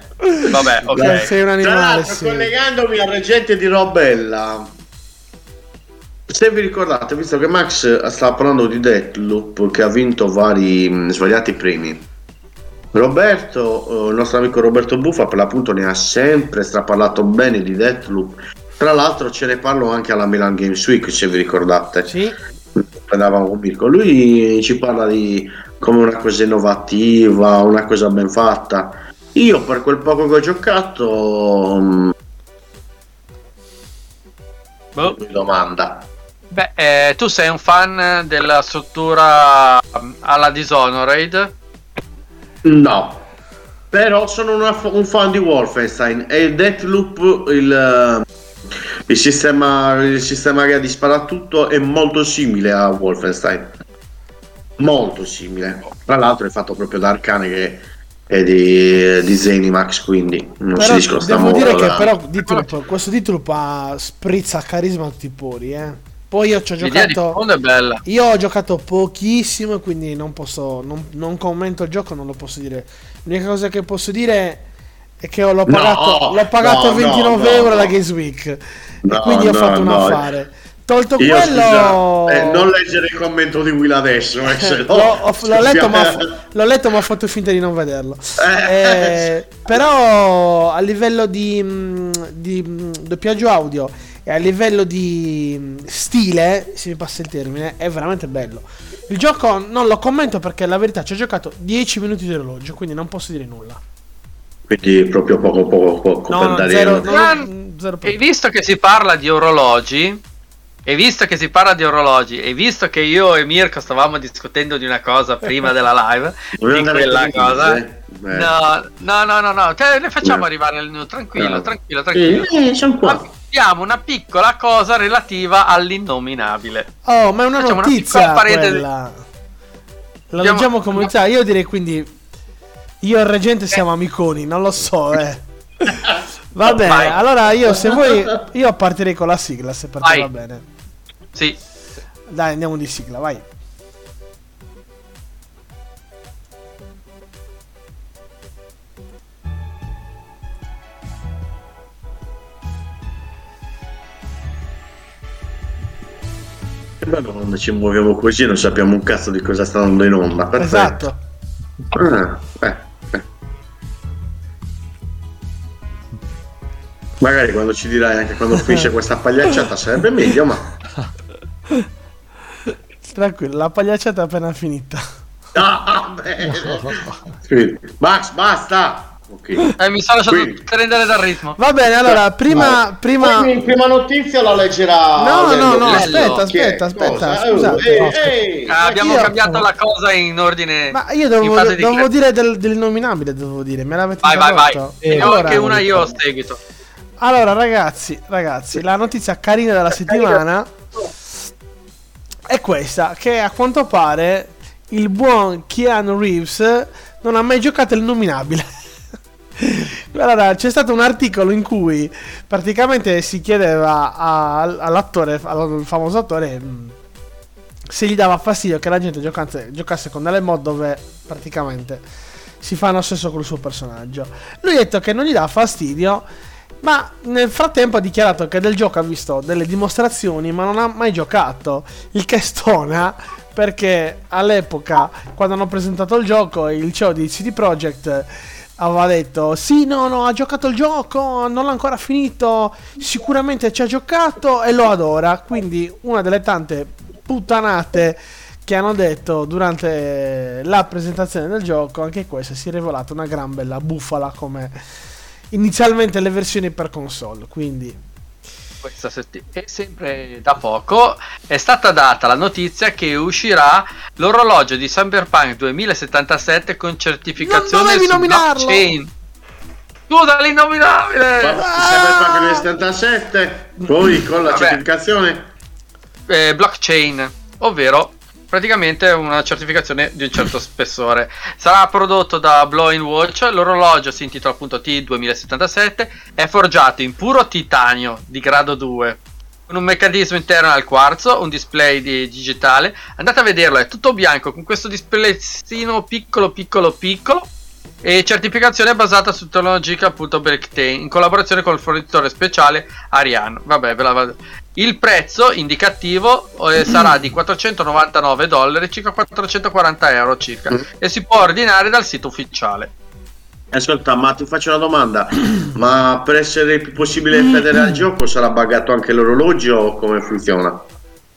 Vabbè, ok. Sei un Tra animale, l'altro, sì. collegandomi al reggente di Robella, Se vi ricordate, visto che Max stava parlando di Deathloop che ha vinto vari mh, svariati premi, Roberto, eh, il nostro amico Roberto Buffa, per l'appunto ne ha sempre straparlato bene di Deathloop. Tra l'altro ce ne parlo anche alla Milan Games Week, se vi ricordate. Sì, Andavamo con Mirko. Lui ci parla di come una cosa innovativa, una cosa ben fatta. Io per quel poco che ho giocato mh, Boh. mi domanda. Beh, eh, tu sei un fan della struttura um, alla Dishonored? No, però sono una- un fan di Wolfenstein e il Deathloop, il, eh, il sistema, il sistema che di sparatutto è molto simile a Wolfenstein. Molto simile. Tra l'altro è fatto proprio da Arcane che è di, di Zenimax, quindi non si però discosta devo molto. dire che da- però Deathloop- questo Deathloop ha sprizza carisma a tutti i pori, eh. Poi io ci ho L'idea giocato. Io ho giocato pochissimo, quindi non posso. Non, non commento il gioco, non lo posso dire. L'unica cosa che posso dire è che l'ho pagato, l'ho pagato no, 29 no, euro no. alla Games Week. e No, quindi ho no, fatto un no. affare. Tolto Io, quello. scusa, eh, non leggere il commento di Will adesso, eh, se no- l'ho, ho- l'ho letto, ma, l'ho letto, ma ho fatto finta di non vederlo. Eh. Eh, però a livello di, mh, di mh, doppiaggio audio e a livello di mh, stile, se mi passa il termine, è veramente bello. Il gioco non lo commento perché la verità ci ho giocato 10 minuti di orologio, quindi non posso dire nulla. Quindi proprio poco poco poco No, per no, dare zero, E visto che si parla di orologi, e visto che si parla di orologi, e visto che io e Mirko stavamo discutendo di una cosa prima della live, Volevo di quella cosa, eh? No, no, no, no, no, te le facciamo Eh. arrivare al news, tranquillo, Eh. tranquillo, tranquillo. Eh, sono qua. Abbiamo una piccola cosa relativa all'innominabile. Oh, ma è una Facciamo una notizia parentesi. quella. La Abbiamo- leggiamo come notizia. Io direi quindi. Io e il reggente siamo amiconi, non lo so, eh. Va bene, Vai. allora io se vuoi. Io partirei con la sigla, se per te va bene. Sì, Dai, andiamo di sigla, vai. Quando ci muoviamo così non sappiamo un cazzo di cosa sta andando in onda. Perfetto. Esatto. Ah, eh, eh. Magari quando ci dirai anche quando finisce questa pagliacciata sarebbe meglio, ma. Tranquillo, la pagliacciata è appena finita. Ah, bene. Sì. Max, basta! Ok. eh, mi sono lasciato Quindi- prendere dal ritmo. Va bene, allora, prima. prima... Poi in prima notizia la leggerà. No, no, no, aspetta, aspetta, aspetta, cosa? scusate. Oh, ehi, ehi. Ah, abbiamo io- cambiato la cosa in ordine. Ma io dovevo, dire del, dell'innominabile, dovevo dire, me l'avete Vai, vai, vai. ho Allora- anche una io a seguito. Allora, ragazzi, ragazzi, la notizia carina della settimana è questa: che a quanto pare il buon Keanu Reeves non ha mai giocato il nominabile. Allora, c'è stato un articolo in cui praticamente si chiedeva a- all'attore, al famoso attore, mh, se gli dava fastidio che la gente giocasse, giocasse con delle mod dove praticamente si fanno sesso col suo personaggio. Lui ha detto che non gli dà fastidio, ma nel frattempo ha dichiarato che del gioco ha visto delle dimostrazioni, ma non ha mai giocato. Il che stona perché all'epoca, quando hanno presentato il gioco, il CEO di CD Projekt aveva detto: Sì, no, no, ha giocato il gioco, non l'ha ancora finito. Sicuramente ci ha giocato e lo adora. Quindi, una delle tante puttanate che hanno detto durante la presentazione del gioco, anche questa si è rivelata una gran bella bufala come inizialmente le versioni per console. Quindi, Questa settimana, e sempre da poco, è stata data la notizia che uscirà l'orologio di Cyberpunk 2077 con certificazione Non dovevi su nominarlo! blockchain. Scusa, l'innominabile! Cyberpunk nel 77, poi con la Vabbè. certificazione. eh, blockchain, ovvero praticamente una certificazione di un certo spessore. Sarà prodotto da Blowing Watch, l'orologio si intitola appunto T2077, è forgiato in puro titanio di grado 2. Con un meccanismo interno al quarzo, un display di- digitale. Andate a vederlo, è tutto bianco con questo displaycino piccolo piccolo piccolo e certificazione basata su tecnologia appunto blockchain in collaborazione con il fornitore speciale Ariane. Vabbè, ve la Il prezzo indicativo eh, sarà di 499 dollari, circa 440 euro circa, Mm. e si può ordinare dal sito ufficiale. Ascolta, ma ti faccio una domanda. Ma per essere il più possibile fedele al gioco sarà buggato anche l'orologio o come funziona?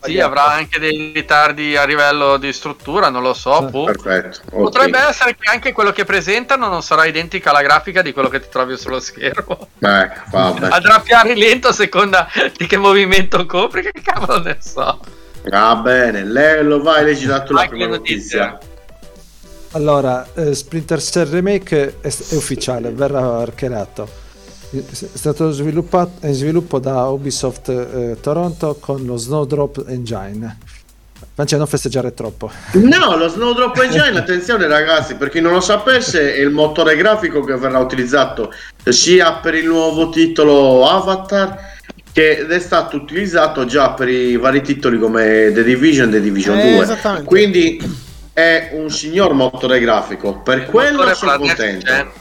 Sì, avrà anche dei ritardi a livello di struttura, non lo so. Sì. boh. Perfetto. Potrebbe essere che anche quello che presentano non sarà identica alla grafica di quello che ti trovi sullo schermo. Eh, vabbè. Andrà più a rilento a seconda di che movimento copri, che cavolo ne so. Va bene, lei lo vai, leggi la tua Anche prima notizia. notizie. Allora, eh, Splinter Cell Remake è, è ufficiale, verrà archerato. È stato sviluppato è in sviluppo da Ubisoft eh, Toronto con lo Snowdrop Engine. Francia, non festeggiare troppo. No, lo Snowdrop Engine, attenzione ragazzi, per chi non lo sapesse, è il motore grafico che verrà utilizzato sia per il nuovo titolo Avatar che ed è stato utilizzato già per i vari titoli come The Division e The Division Eh, 2. esattamente. Quindi è un signor motore grafico, per quello sono per la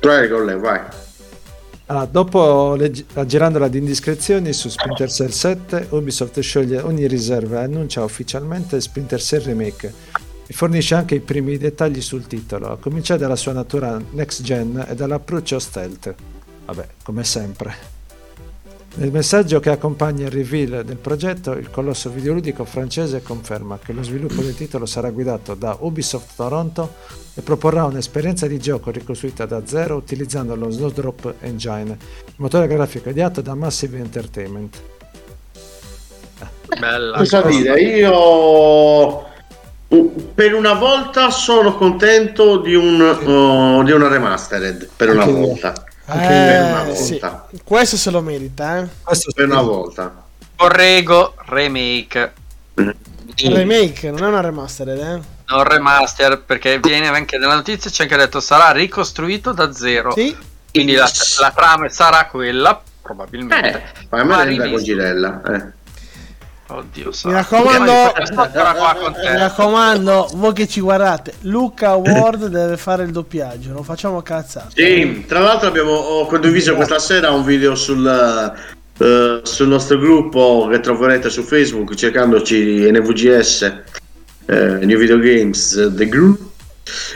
gen. Prego, lei, vai. Allora, dopo leggi- aggirandola di indiscrezioni su Splinter Cell 7, Ubisoft scioglie ogni riserva e annuncia ufficialmente Splinter Cell Remake e fornisce anche i primi dettagli sul titolo, a cominciare dalla sua natura next gen e dall'approccio stealth. Vabbè, come sempre. Nel messaggio che accompagna il reveal del progetto, il colosso videoludico francese conferma che lo sviluppo del titolo sarà guidato da Ubisoft Toronto e proporrà un'esperienza di gioco ricostruita da zero utilizzando lo Snowdrop Engine, il motore grafico ideato da Massive Entertainment. Bella. Cosa dire? Io per una volta sono contento di, un, uh, di una remastered. Per una Anche io. volta. Una Eh, sì. volta. Questo se lo merita, eh. Questo Per una volta. Corrego remake, Il remake, non è una remastered, eh. non remaster, perché viene anche nella notizia c'è anche detto sarà ricostruito da zero. Sì. Quindi la, la trama sarà quella, probabilmente. Eh, Ma me renda con rivisto. Girella. Eh. Oddio, sa. Mi raccomando, mi raccomando, voi che ci guardate, Luca Ward deve fare il doppiaggio, non facciamo cazzate. Sì, tra l'altro abbiamo ho condiviso questa sera un video sul, eh, sul nostro gruppo che troverete su Facebook cercandoci NVGS eh, New Video Games The Group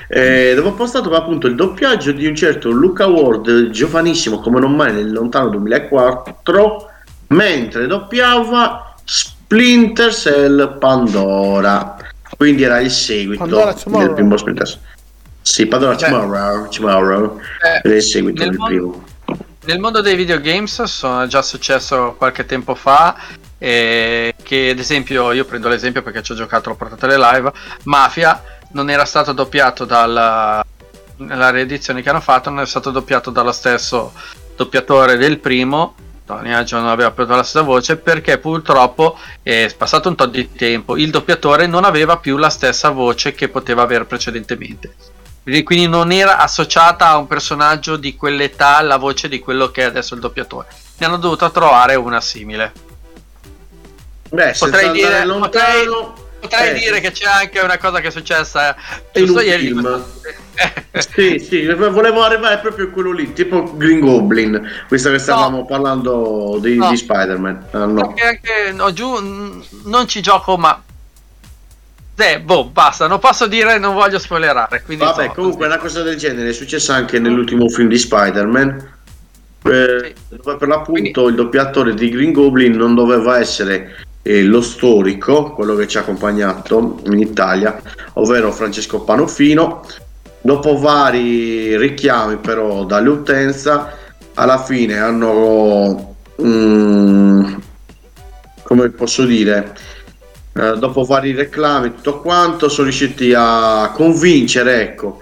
eh, dove ho postato appunto il doppiaggio di un certo Luca Ward giovanissimo come non mai nel lontano 2004 mentre doppiava Splinter Cell Pandora. Quindi era il seguito Pandora Tomorrow. del primo Splinter Cell. Sì, Pandora Cioè- Tomorrow, Tomorrow Eh, era il seguito nel del mondo- primo. Nel mondo dei videogames sono già successo qualche tempo fa eh, che ad esempio io prendo l'esempio perché ci ho giocato l'ho portato alle live Mafia non era stato doppiato dalla nella riedizione che hanno fatto non è stato doppiato dallo stesso doppiatore del primo Tony Aggio non aveva preso la stessa voce perché purtroppo è passato un po' di tempo il doppiatore non aveva più la stessa voce che poteva avere precedentemente quindi non era associata a un personaggio di quell'età la voce di quello che è adesso il doppiatore. Ne hanno dovuto trovare una simile. Beh, Potrei dire, lontano, potrei, potrei eh, dire che c'è anche una cosa che è successa In giusto un ieri. film. Sì, sì, volevo arrivare proprio a quello lì, tipo Green Goblin, visto che stavamo parlando di, No. di Spider-Man. Ah, no. Perché anche no, giù non ci gioco, ma. Eh, boh, basta, non posso dire, non voglio spoilerare. Quindi Vabbè, so, comunque una cosa del genere è successa anche nell'ultimo film di Spider-Man. eh, dove per l'appunto il doppiatore di Green Goblin non doveva essere eh, lo storico, quello che ci ha accompagnato in Italia, ovvero Francesco Panofino. Dopo vari richiami però dall'utenza, alla fine hanno, mm, come posso dire, eh, dopo vari reclami tutto quanto, sono riusciti a convincere, ecco,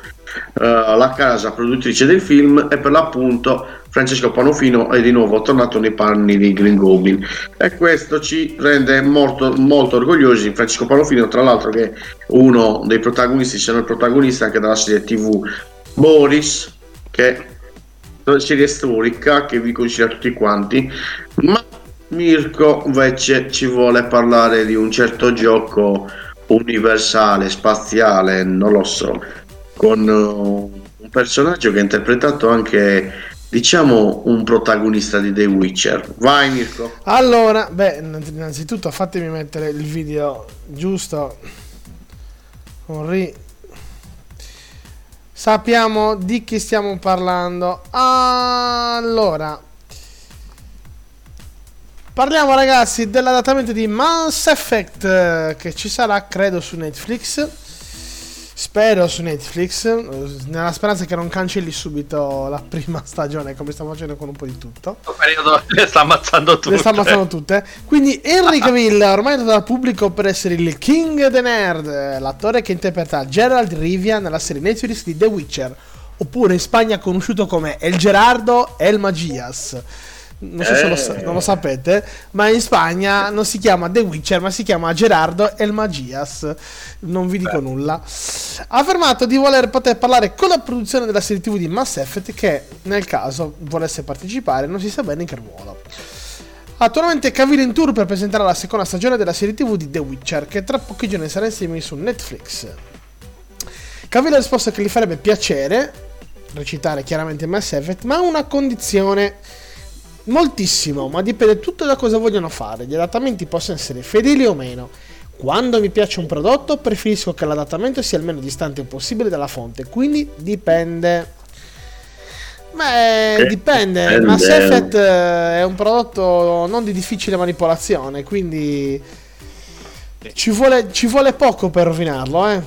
eh, la casa produttrice del film e per l'appunto Francesco Panofino è di nuovo tornato nei panni di Green Goblin. E questo ci rende molto, molto orgogliosi. Francesco Panofino tra l'altro che è uno dei protagonisti se non il protagonista anche della serie tv Boris che è una serie storica che vi consiglio a tutti quanti. Ma Mirko invece ci vuole parlare di un certo gioco universale, spaziale, non lo so, con uh, un personaggio che ha interpretato anche diciamo un protagonista di The Witcher. Vai Mirko. Allora, beh, innanzitutto fatemi mettere il video giusto. Con ri- Sappiamo di chi stiamo parlando. Allora, parliamo ragazzi dell'adattamento di Mass Effect eh, che ci sarà, credo, su Netflix. Spero su Netflix, nella speranza che non cancelli subito la prima stagione come stiamo facendo con un po' di tutto. periodo le sta ammazzando tutte. Le sta ammazzando tutte. Quindi Henry Cavill, ormai noto dal pubblico per essere il King the Nerd, l'attore che interpreta Gerald Rivia nella serie Netflix di The Witcher, oppure in Spagna conosciuto come El Gerardo El Magias. Non so se lo, sa- Eh. non lo sapete, ma in Spagna non si chiama The Witcher, ma si chiama Gerardo El Magias. Non vi dico nulla. Ha affermato di voler poter parlare con la produzione della serie TV di Mass Effect, che nel caso volesse partecipare, non si sa bene in che ruolo. Attualmente Cavill in tour per presentare la seconda stagione della serie TV di The Witcher, che tra pochi giorni sarà insieme su Netflix. Cavill ha risposto che gli farebbe piacere recitare chiaramente Mass Effect, ma a una condizione moltissimo, ma dipende tutto da cosa vogliono fare. Gli adattamenti possono essere fedeli o meno. Quando mi piace un prodotto, preferisco che l'adattamento sia il meno distante possibile dalla fonte, quindi dipende. Beh, Eh, dipende. dipende. Mass Effect eh, è un prodotto non di difficile manipolazione, quindi ci vuole, ci vuole poco per rovinarlo, eh.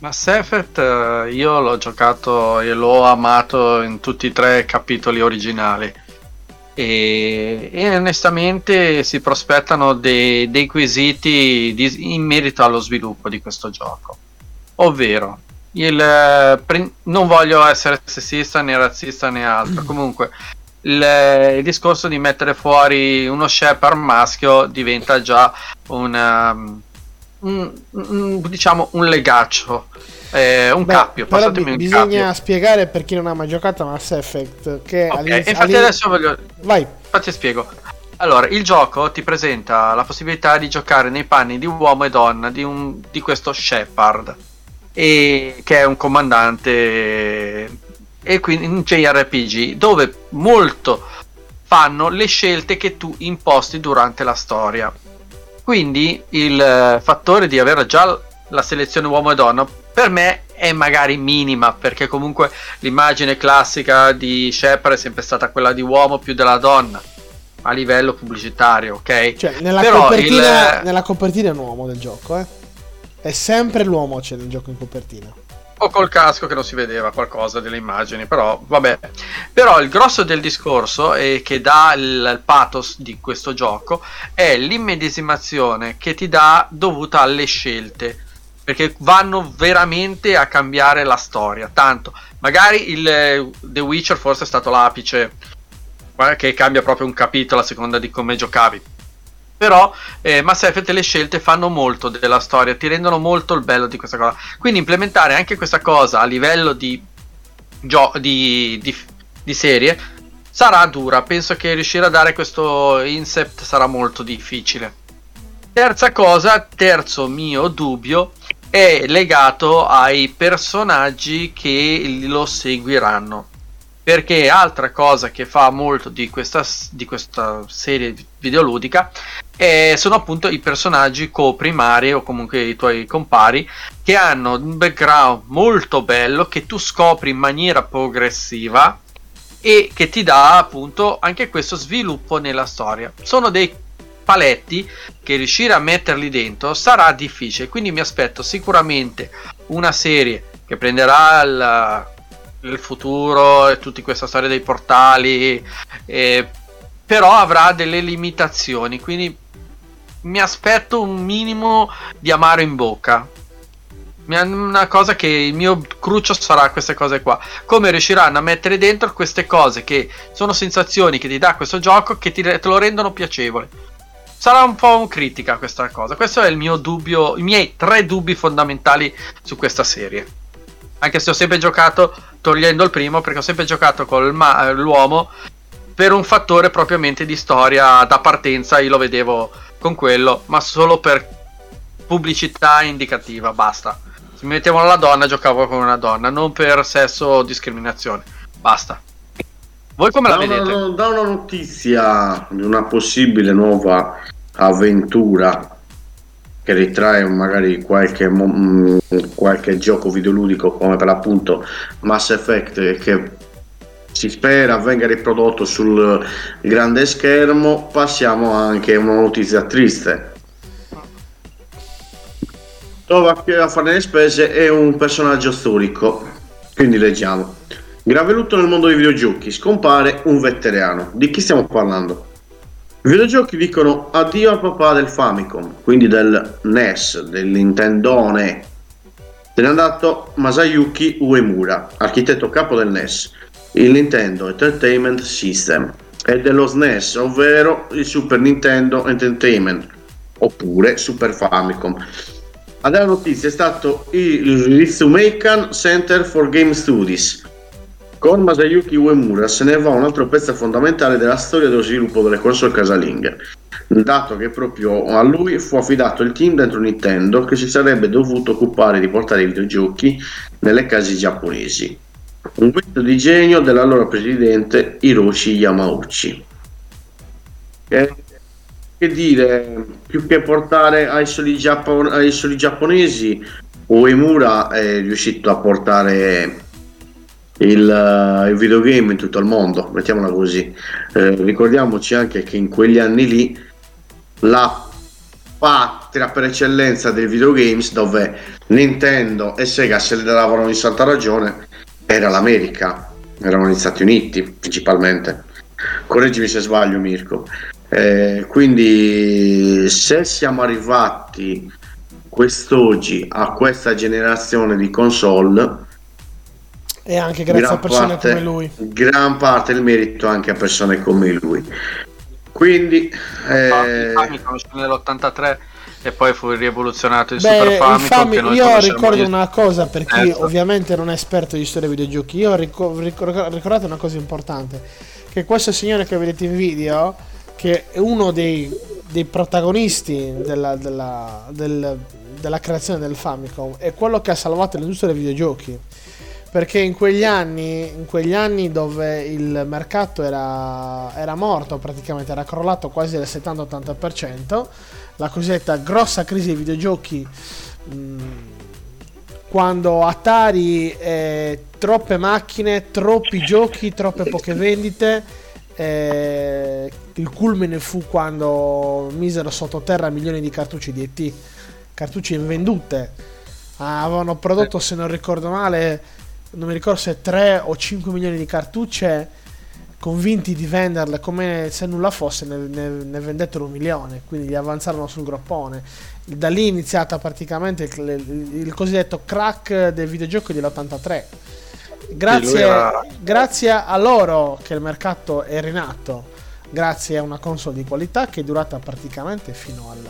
Mass Effect eh, io l'ho giocato e l'ho amato in tutti e tre i capitoli originali e, e onestamente si prospettano dei, dei quesiti di- in merito allo sviluppo di questo gioco. Ovvero il, pre- non voglio essere sessista né razzista né altro. Comunque il, il discorso di mettere fuori uno Shepard maschio diventa già una un, un- diciamo un legaccio eh, un Beh, cappio passatemi un bisogna cappio. spiegare per chi non ha mai giocato a Mass Effect che Ok, all'inizio- infatti all'in- adesso voglio vai. Infatti spiego. Allora il gioco ti presenta la possibilità di giocare nei panni di uomo e donna di, un, di questo Shepard e, che è un comandante e quindi un JRPG dove molto fanno le scelte che tu imposti durante la storia. Quindi il eh, fattore di avere già la selezione uomo e donna per me è magari minima perché comunque l'immagine classica di Shepard è sempre stata quella di uomo più della donna a livello pubblicitario, ok? Cioè, nella, copertina, il- nella copertina è un uomo del gioco, eh. È sempre l'uomo c'è nel gioco in copertina. o col casco che non si vedeva qualcosa delle immagini, però vabbè. Però il grosso del discorso e che dà il pathos di questo gioco è l'immedesimazione che ti dà dovuta alle scelte. Perché vanno veramente a cambiare la storia. Tanto, magari il eh, The Witcher forse è stato l'apice guarda che cambia proprio un capitolo a seconda di come giocavi. Però eh, Mass Effect le scelte fanno molto della storia, ti rendono molto il bello di questa cosa. Quindi implementare anche questa cosa a livello di, gio- di, di, di serie sarà dura. Penso che riuscire a dare questo incept sarà molto difficile. Terza cosa, terzo mio dubbio, è legato ai personaggi che lo seguiranno. Perché altra cosa che fa molto di questa, di questa serie videoludica eh, sono appunto i personaggi co-primari o comunque i tuoi compari che hanno un background molto bello che tu scopri in maniera progressiva e che ti dà appunto anche questo sviluppo nella storia. Sono dei paletti che riuscire a metterli dentro sarà difficile, quindi mi aspetto sicuramente una serie che prenderà il, il futuro e tutta questa storia dei portali, eh, però avrà delle limitazioni, quindi mi aspetto un minimo di amaro in bocca. Una cosa che il mio crucio sarà queste cose qua. Come riusciranno a mettere dentro queste cose che sono sensazioni che ti dà questo gioco che ti, te lo rendono piacevole. Sarà un po' un critica questa cosa. Questo è il mio dubbio, i miei tre dubbi fondamentali su questa serie. Anche se ho sempre giocato, togliendo il primo, perché ho sempre giocato con l'uomo per un fattore propriamente di storia da partenza. Io lo vedevo con quello, ma solo per pubblicità indicativa, basta. Se mi mettevano la donna, giocavo con una donna, non per sesso o discriminazione. Basta. Voi come la Da una, vedete? da una notizia di una possibile nuova avventura che ritrae magari qualche, mo- mm, qualche gioco videoludico come per l'appunto Mass Effect che si spera venga riprodotto sul grande schermo, passiamo anche a una notizia triste. Trova che a fare le spese è un personaggio storico, quindi leggiamo. Grave lutto nel mondo dei videogiochi, scompare un veterano. Di chi stiamo parlando? Videogiochi dicono addio al papà del Famicom, quindi del NES, del Nintendone. Se n'è andato Masayuki Uemura, architetto capo del NES, il Nintendo Entertainment System, e dello SNES, ovvero il Super Nintendo Entertainment, oppure Super Famicom. A dare notizia è stato il Ritsumeikan Center for Game Studies. Con Masayuki Uemura se ne va un altro pezzo fondamentale della storia dello sviluppo delle console casalinghe, dato che proprio a lui fu affidato il team dentro Nintendo che si sarebbe dovuto occupare di portare i videogiochi nelle case giapponesi. Un guizzo di genio dell'allora presidente Hiroshi Yamauchi. Che, che dire, più che portare ai soli, giappon- ai soli giapponesi, Uemura è riuscito a portare il, eh, il videogame in tutto il mondo, mettiamola così. Eh, ricordiamoci anche che in quegli anni lì la patria per eccellenza dei videogames dove Nintendo e Sega se le davano in santa ragione era l'America, erano gli Stati Uniti principalmente. Correggimi se sbaglio Mirko. Eh, quindi se siamo arrivati quest'oggi a questa generazione di console E anche grazie a gran persone parte- come lui. Gran parte del merito anche a persone come lui. Quindi, eh, Il Famicom uscì nell'83 e poi fu rivoluzionato il Beh, Super Famicom Fami- che noi io conosciamo ricordo io- una cosa per chi Certo. ovviamente non è esperto di storia videogiochi. Io rico- ricor- ricordate una cosa importante: che questo signore che vedete in video, che è uno dei, dei protagonisti della, della- del- della creazione del Famicom, è quello che ha salvato l'industria dei videogiochi. Perché in quegli anni, in quegli anni dove il mercato era, era morto, praticamente era crollato quasi del 70-80%, la cosiddetta grossa crisi dei videogiochi mh, quando Atari eh, troppe macchine, troppi giochi, troppe poche vendite. eh, il culmine fu quando misero sottoterra milioni di cartucci di ET, cartucce invendute. Ah, avevano prodotto, se non ricordo male, non mi ricordo se 3 o 5 milioni di cartucce convinti di venderle come se nulla fosse, ne, ne- ne vendettero un milione, quindi gli avanzarono sul groppone. Da lì è iniziata praticamente il, il- il cosiddetto crack del videogioco dell'83. Grazie, era- grazie a loro che il mercato è rinato, grazie a una console di qualità che è durata praticamente fino al...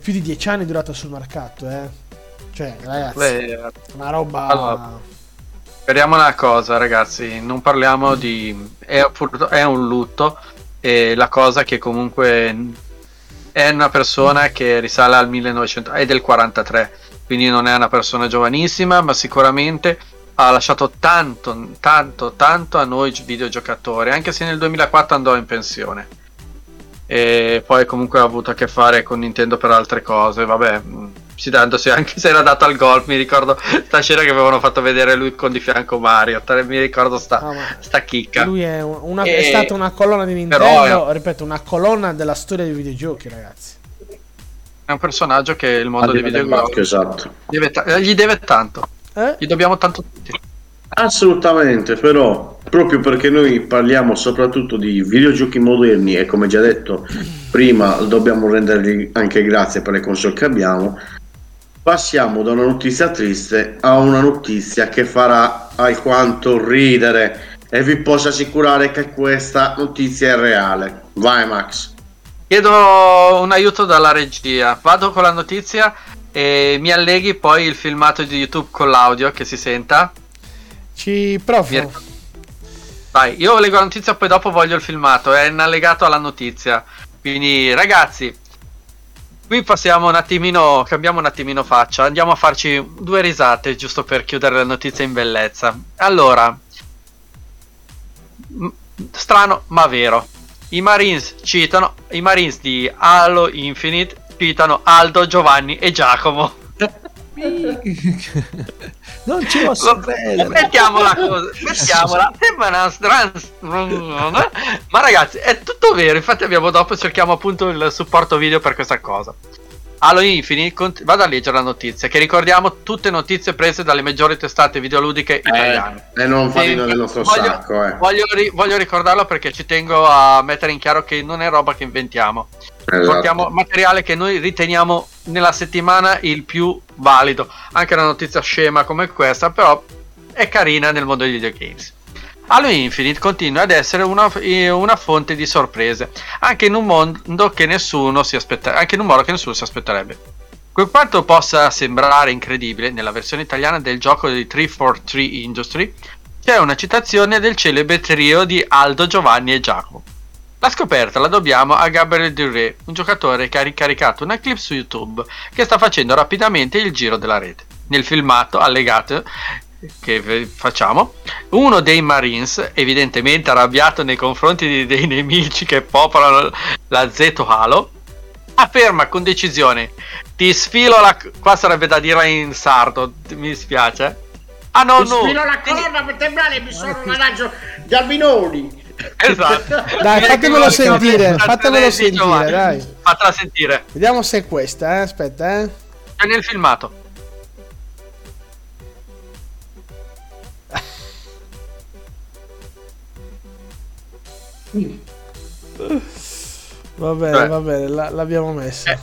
più di 10 anni è durata sul mercato, eh. Cioè, ragazzi, Beh, una roba... Allora, Speriamo una cosa, ragazzi, non parliamo di... È, è un lutto e la cosa che comunque è una persona che risale al 1900, è del 43, quindi non è una persona giovanissima, ma sicuramente ha lasciato tanto, tanto, tanto a noi videogiocatori, anche se nel 2004 andò in pensione. E poi comunque ha avuto a che fare con Nintendo per altre cose, vabbè, si dandosi anche se era dato al golf, mi ricordo stasera che avevano fatto vedere lui con di fianco Mario, mi ricordo sta, Ah, sta chicca. Lui è, un- una- E- è stata una colonna di Nintendo, però ripeto, una colonna della storia dei videogiochi, ragazzi. È un personaggio che il mondo dei livello videogiochi esatto. deve ta- eh, gli deve tanto, Eh? gli dobbiamo tanto tutti. Assolutamente, però proprio perché noi parliamo soprattutto di videogiochi moderni e come già detto prima dobbiamo rendergli anche grazie per le console che abbiamo, passiamo da una notizia triste a una notizia che farà alquanto ridere e vi posso assicurare che questa notizia è reale. Vai Max. Chiedo un aiuto dalla regia, vado con la notizia e mi alleghi poi il filmato di YouTube con l'audio che si senta. Ci provo. Vai, io leggo la notizia, poi dopo voglio il filmato, è in allegato alla notizia. Quindi, ragazzi, qui passiamo un attimino, cambiamo un attimino faccia, andiamo a farci due risate giusto per chiudere la notizia in bellezza. Allora, strano ma vero. I Marines citano, i Marines di Halo Infinite citano Aldo, Giovanni e Giacomo. non ci posso credere. Mettiamola mettiamola. Sembra una strans- Ma ragazzi, è tutto vero. Infatti, abbiamo dopo cerchiamo appunto il supporto video per questa cosa. Halo Infinite, cont- vado a leggere la notizia. Che ricordiamo tutte notizie prese dalle maggiori testate videoludiche italiane. Eh, e non fatino Sì, del nostro voglio, sacco, eh. voglio, ri- voglio ricordarlo perché ci tengo a mettere in chiaro che non è roba che inventiamo. Esatto. Portiamo materiale che noi riteniamo nella settimana il più valido. Anche una notizia scema come questa, però è carina nel mondo dei videogames. Halo Infinite continua ad essere una, eh, una fonte di sorprese, anche in un mondo che nessuno si aspetta, anche in un modo che nessuno si aspetterebbe. Per quanto possa sembrare incredibile, nella versione italiana del gioco di 343 Industry c'è una citazione del celebre trio di Aldo, Giovanni e Giacomo. La scoperta la dobbiamo a Gabriel Duré, un giocatore che ha ricaricato una clip su YouTube che sta facendo rapidamente il giro della rete. Nel filmato allegato che facciamo, uno dei Marines, evidentemente arrabbiato nei confronti dei nemici che popolano la Zeto Halo, afferma con decisione: Ti sfilo la. Qua sarebbe da dire in sardo, mi dispiace. Ah no, no. Sfilo la colonna vertebrale mi sono un raggio di albinoni. Esatto. Dai, fatemelo sentire, fatemelo sentire, dai. Fatela sentire. Vediamo se è questa, eh. Aspetta, eh. È nel filmato. Va bene, Cioè. va bene, la- l'abbiamo messa. Eh,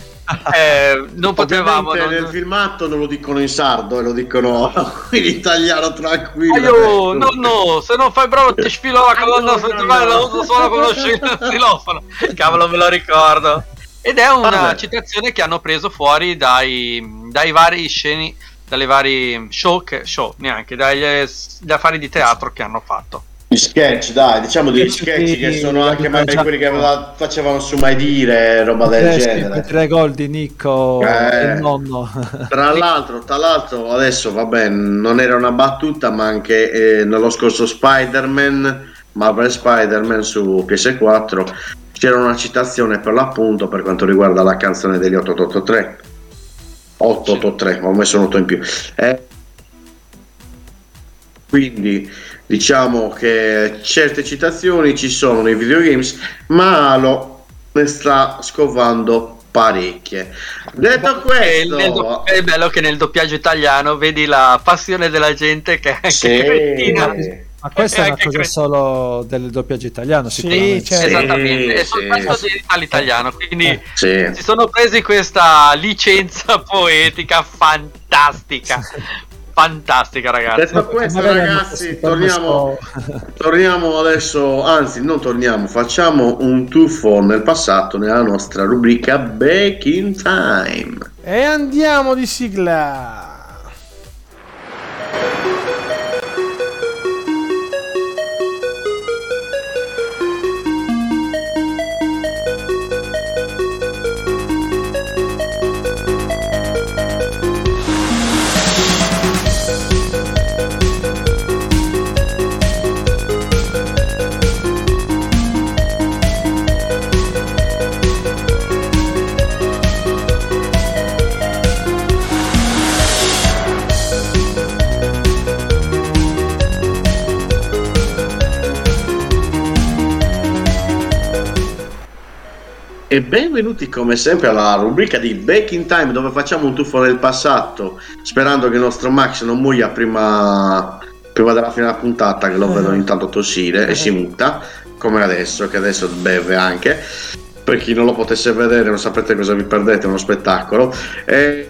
non potevamo. Non- nel filmato non lo dicono in sardo e lo dicono in italiano tranquillo. Aio, no, no, se non fai bravo ti sfilo la colonna no. la uso solo con lo xilofono. Cavolo, me lo ricordo. Ed è una Vabbè. citazione che hanno preso fuori dai, dai vari sceni, dalle vari show, che- show neanche, dagli, dagli affari di teatro che hanno fatto. Gli sketch, dai, diciamo degli Sketch di- che sono anche magari quelli che aveva- facevano su mai dire, roba del Tre, genere. tre gol di Nico Eh. il nonno. Tra l'altro, tra l'altro, adesso vabbè, non era una battuta, ma anche eh, nello scorso Spider-Man, Marvel Spider-Man su PS4, c'era una citazione per l'appunto per quanto riguarda la canzone degli 883. 883, ho messo un 8 in più. Eh, quindi diciamo che certe citazioni ci sono nei videogames, ma Halo ne sta scovando parecchie. Detto E nel do- questo, è bello che nel doppiaggio italiano vedi la passione della gente che è anche Sì. cretina. Ma questa è una cosa cre- solo del doppiaggio italiano, Sì, sicuramente. certo. Esattamente, è Sì, soltanto sì. all'italiano, quindi Eh. sì. si sono presi questa licenza poetica fantastica. Fantastica, ragazzi. Detto questo, ragazzi, torniamo, torniamo adesso, anzi, non torniamo, facciamo un tuffo nel passato nella nostra rubrica Back in Time. E andiamo di sigla. E benvenuti come sempre alla rubrica di Back in Time dove facciamo un tuffo nel passato sperando che il nostro Max non muoia prima, prima della fine della puntata che lo vedo intanto tossire e si muta come adesso che adesso beve anche. Per chi non lo potesse vedere non sapete cosa vi perdete è uno spettacolo. E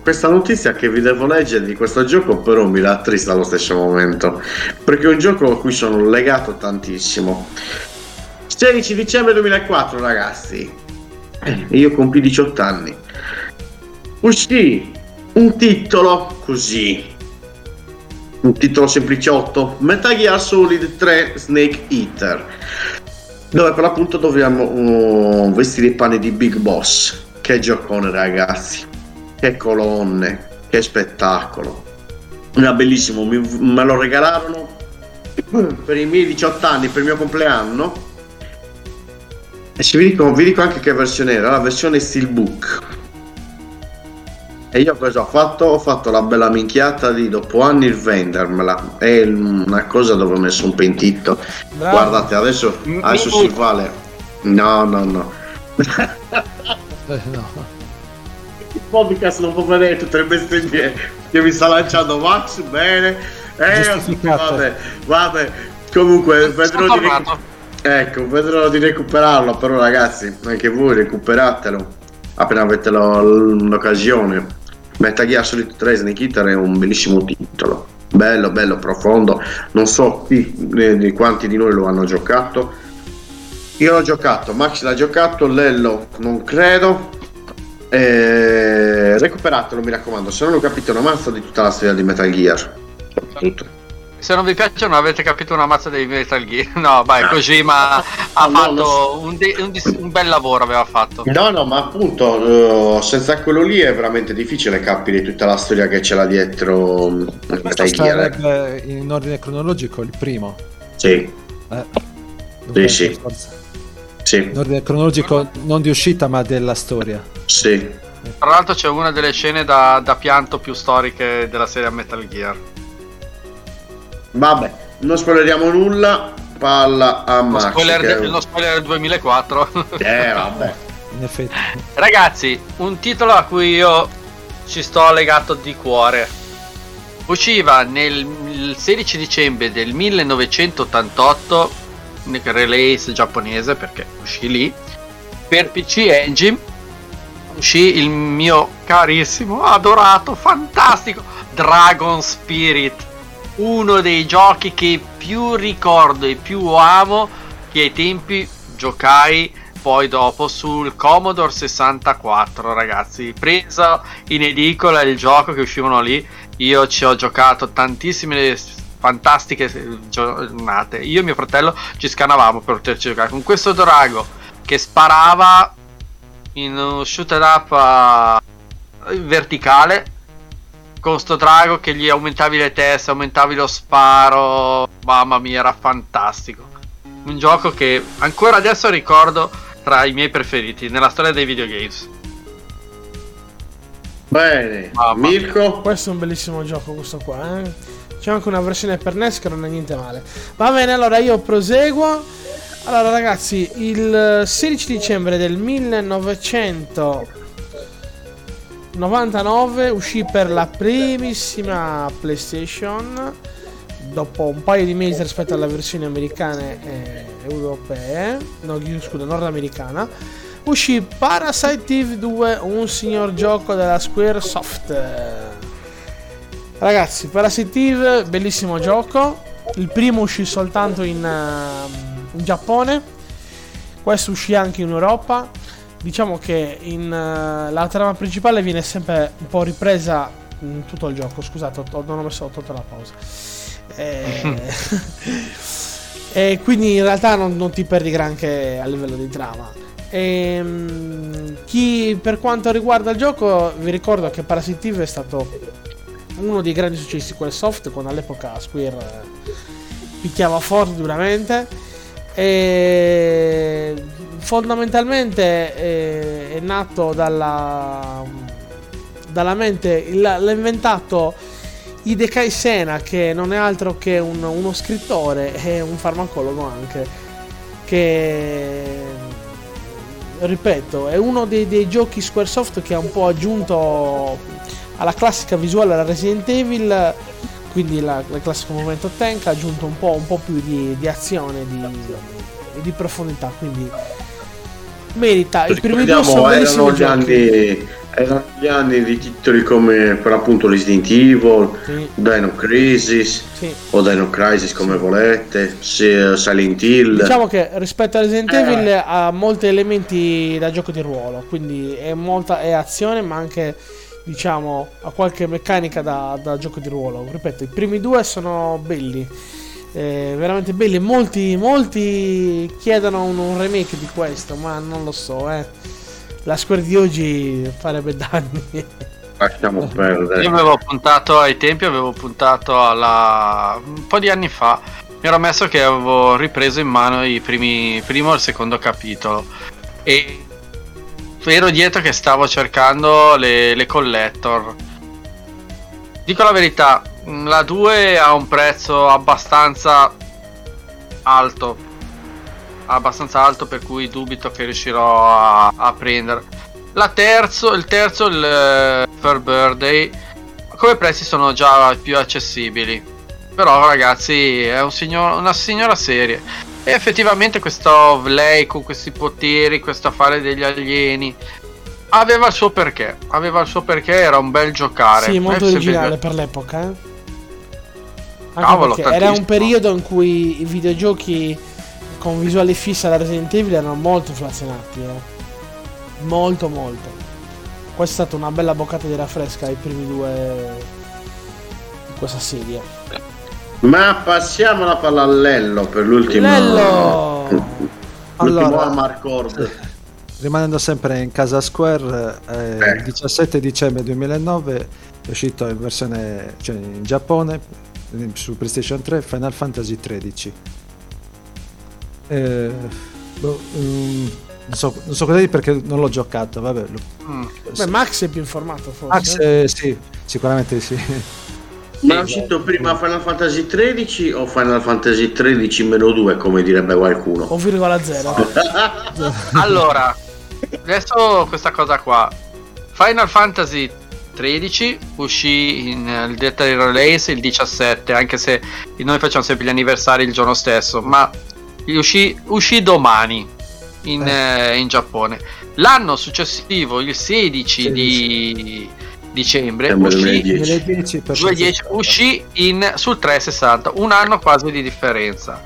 questa notizia che vi devo leggere di questo gioco però mi rattrista allo stesso momento perché è un gioco a cui sono legato tantissimo 16 dicembre 2004 ragazzi. Eh, io compì 18 anni. Uscì un titolo così. Un titolo sempliciotto. Metal Gear Solid 3 Snake Eater. Dove per l'appunto dobbiamo uh, vestire i panni di Big Boss. Che giocone ragazzi. Che colonne. Che spettacolo. Era bellissimo. Mi- me lo regalarono per i miei 18 anni, per il mio compleanno. E ci vi dico, vi dico anche che versione era, la versione Steelbook. E io cosa ho fatto? Ho fatto la bella minchiata di dopo anni il vendermela. È una cosa dove ho messo un pentito. Bravo. Guardate, adesso, adesso si vale. No, no, no. Eh, no. Il podcast non può vedere tutte le bestemmie che mi sta lanciando Max. Bene. Eh, vabbè, vabbè. Comunque, vedrò di. Ecco, vedrò di recuperarlo. Però, ragazzi, anche voi recuperatelo appena avete lo- l'occasione. Metal Gear Solid 3 Snake Eater è un bellissimo titolo. Bello, bello, profondo. Non so chi, eh, di quanti di noi lo hanno giocato. Io l'ho giocato, Max l'ha giocato, Lello non credo. Eh, recuperatelo, mi raccomando, se non ho capito una mazza di tutta la storia di Metal Gear. Tutto. Se non vi piace non avete capito una mazza dei Metal Gear. No, vai, Kojima ha No, fatto lo un, de- un dis- un bel lavoro, aveva fatto. No, no, ma appunto, eh, senza quello lì è veramente difficile capire tutta la storia che c'è là dietro mm, Metal Gear. eh. in ordine cronologico il primo. Sì, Eh, Sì, sì. forza. sì, In ordine cronologico non di uscita ma della storia. sì. Tra l'altro c'è una delle scene da, da pianto più storiche della serie Metal Gear. Vabbè, non spoileriamo nulla. Palla a Max. spoiler, che- de- uno spoiler del 2004. Eh, vabbè. In effetti. Ragazzi, un titolo a cui io ci sto legato di cuore. Usciva nel il 16 dicembre del 1988, nel release giapponese perché uscì lì, per PC Engine. Uscì il mio carissimo, adorato, fantastico Dragon Spirit. Uno dei giochi che più ricordo e più amo che ai tempi giocai poi dopo sul Commodore 64 ragazzi. Preso in edicola il gioco che uscivano lì io ci ho giocato tantissime fantastiche giornate. Io e mio fratello ci scanavamo per poterci giocare con questo drago che sparava in un shoot up a- verticale con sto drago che gli aumentavi le teste aumentavi lo sparo mamma mia era fantastico un gioco che ancora adesso ricordo tra i miei preferiti nella storia dei videogames. Bene, Mamma mia. Mirko. Questo è un bellissimo gioco, questo qua. eh. C'è anche una versione per NES che non è niente male. Va bene, allora io proseguo. Allora, ragazzi, il 16 dicembre del 1999 uscì per la primissima PlayStation. Dopo un paio di mesi rispetto alle versioni americane e europee, no, scusa, nordamericana, uscì Parasite Eve 2, un signor gioco della Squaresoft. Ragazzi, Parasite Eve, bellissimo gioco. Il primo uscì soltanto in, eh, in Giappone, questo uscì anche in Europa. Diciamo che in, eh, la trama principale viene sempre un po' ripresa in tutto il gioco. Scusate, ho- non ho messo ho tolto la pausa. Eh, e quindi in realtà non, non ti perdi granché a livello di trama. Ehm, chi per quanto riguarda il gioco, vi ricordo che Parasite Eve è stato uno dei grandi successi quel soft quando all'epoca Square eh, picchiava forte duramente e fondamentalmente eh, è nato dalla dalla mente l'ha inventato Hidekai Sena che non è altro che un- uno scrittore e un farmacologo anche che ripeto è uno dei, dei giochi Squaresoft che ha un po' aggiunto alla classica visuale alla Resident Evil quindi il classico momento tank ha aggiunto un po', un po' più di, di azione di, e di profondità quindi merita i primi due sono erano gli, anni, erano gli anni di titoli come per appunto Resident Evil, Sì, Dino Crisis sì. o Dino Crisis come volete, si- Silent Hill. Diciamo che rispetto a Resident Eh. Evil ha molti elementi da gioco di ruolo, quindi è molta è azione, ma anche diciamo ha qualche meccanica da, da gioco di ruolo. Ripeto, i primi due sono belli, eh, veramente belli. Molti, molti chiedono un, un remake di questo, ma non lo so, eh. La Square di oggi farebbe danni. Lasciamo perdere. Io avevo puntato ai tempi, avevo puntato alla un po' di anni fa mi ero messo che avevo ripreso in mano i primi primo e il secondo capitolo e ero dietro che stavo cercando le, le collector dico la verità la 2 ha un prezzo abbastanza alto. Abbastanza alto per cui dubito che riuscirò a, a prendere la terzo il terzo il eh, Fair Birthday come prezzi sono già più accessibili. Però ragazzi è un signor, una signora serie. E effettivamente questo lei con questi poteri questo affare degli alieni aveva il suo perché. Aveva il suo perché era un bel giocare. Sì, molto È sempre- originale per l'epoca. eh. Anche Cavolo, perché era un periodo in cui i videogiochi con visuale fissa alla Resident Evil erano molto inflazionati. eh. Molto, molto. Questa è stata una bella boccata di rinfresca ai primi due di questa serie. Ma passiamo alla pallallello per l'ultimo. Lello! L'ultimo Allora- Amarcord. Rimanendo sempre in casa Square, eh, Eh. il 17 dicembre 2009 è uscito in versione cioè in Giappone su PlayStation 3 Final Fantasy XIII. Eh, boh, mm, non, so, non so cosa dire perché non l'ho giocato, vabbè. lo- Mm. Beh, Max è più informato forse. Max, eh, sì, sicuramente sì. Ma è uscito prima Final Fantasy 13 o Final Fantasy 13 meno 2, come direbbe qualcuno? O virgola zero. Allora, adesso questa cosa qua. Final Fantasy 13 uscì in eh, il data release il 17, anche se noi facciamo sempre gli anniversari il giorno stesso, ma uscì, uscì domani in, eh, in Giappone. L'anno successivo, il 16 di dicembre, uscì 2010. 2010 per 2010 uscì in, sul 360, un anno quasi di differenza.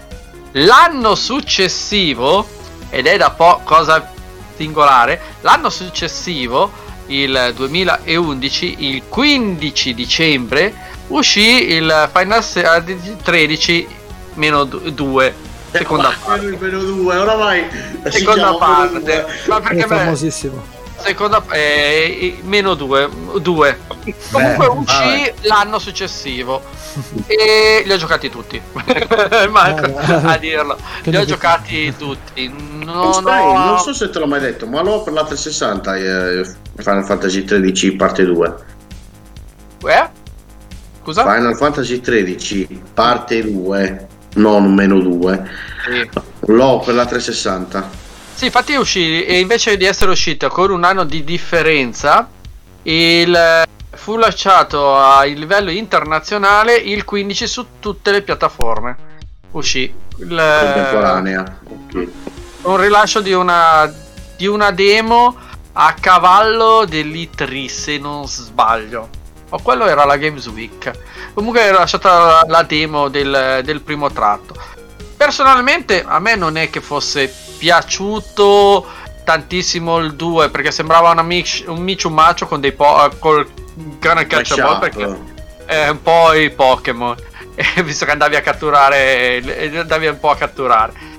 L'anno successivo, ed è da po' cosa singolare, l'anno successivo, il 2011, il 15 dicembre, uscì il Final Fantasy 13 meno 2, seconda parte. Il meno 2, oramai Seconda parte, due. ma È perché me- famosissimo. seconda eh, meno 2 2 comunque uscì l'anno successivo. E li ho giocati tutti. Manco a dirlo. Li ho giocati tutti. Non, ho non so se te l'ho mai detto, ma l'ho per la 360 eh, Final Fantasy 13 parte 2. eh? scusa Final Fantasy 13 parte 2, non meno 2. sì. L'ho per la 360. Sì, infatti uscì e invece di essere uscito con un anno di differenza il fu lasciato a livello internazionale il 15 su tutte le piattaforme uscì il, Contemporanea. Ok. un rilascio di una, di una demo a cavallo dell'E3 se non sbaglio. O quello era la Games Week. Comunque era lasciata la, demo del, del primo tratto. Personalmente a me non è che fosse piaciuto tantissimo il 2 perché sembrava una mix, un Michu Macho con dei po- col cane cacciaball perché è un po' i Pokémon. Visto che andavi a catturare e andavi un po' a catturare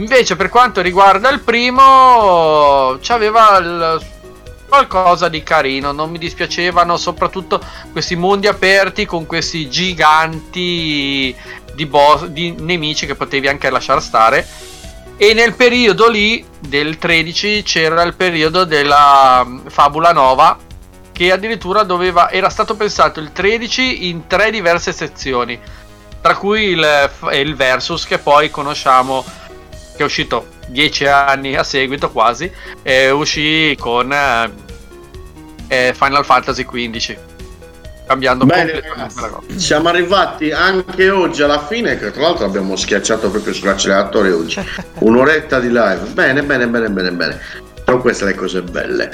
invece per quanto riguarda il primo c'aveva il- qualcosa di carino non mi dispiacevano soprattutto questi mondi aperti con questi giganti di, boss, di nemici che potevi anche lasciare stare. E nel periodo lì del 13 c'era il periodo della mm, Fabula Nova che addirittura doveva era stato pensato il 13 in tre diverse sezioni tra cui il, il Versus che poi conosciamo che è uscito 10 anni a seguito quasi e uscì con eh, eh, Final Fantasy XV cambiando Bene, siamo arrivati anche oggi alla fine, che tra l'altro abbiamo schiacciato proprio sull'acceleratore oggi. Un'oretta di live. Bene, bene, bene, bene, bene. Sono queste le cose belle.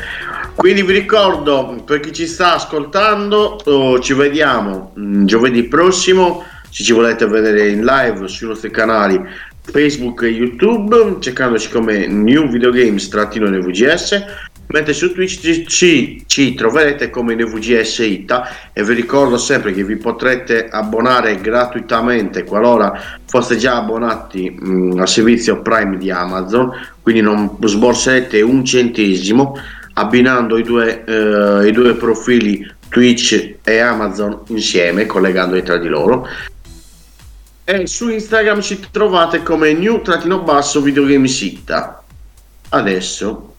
Quindi vi ricordo, per chi ci sta ascoltando, oh, ci vediamo mm, giovedì prossimo. Se ci volete vedere in live sui nostri canali Facebook e YouTube, cercandoci come New Videogames trattino NVGS. Mentre su Twitch ci, ci- ci troverete come NVGS Ita e vi ricordo sempre che vi potrete abbonare gratuitamente qualora foste già abbonati mh, al servizio Prime di Amazon, quindi non sborserete un centesimo abbinando i due, eh, i due profili Twitch e Amazon insieme, collegandoli tra di loro. E su Instagram ci trovate come new-basso videogamesita. Adesso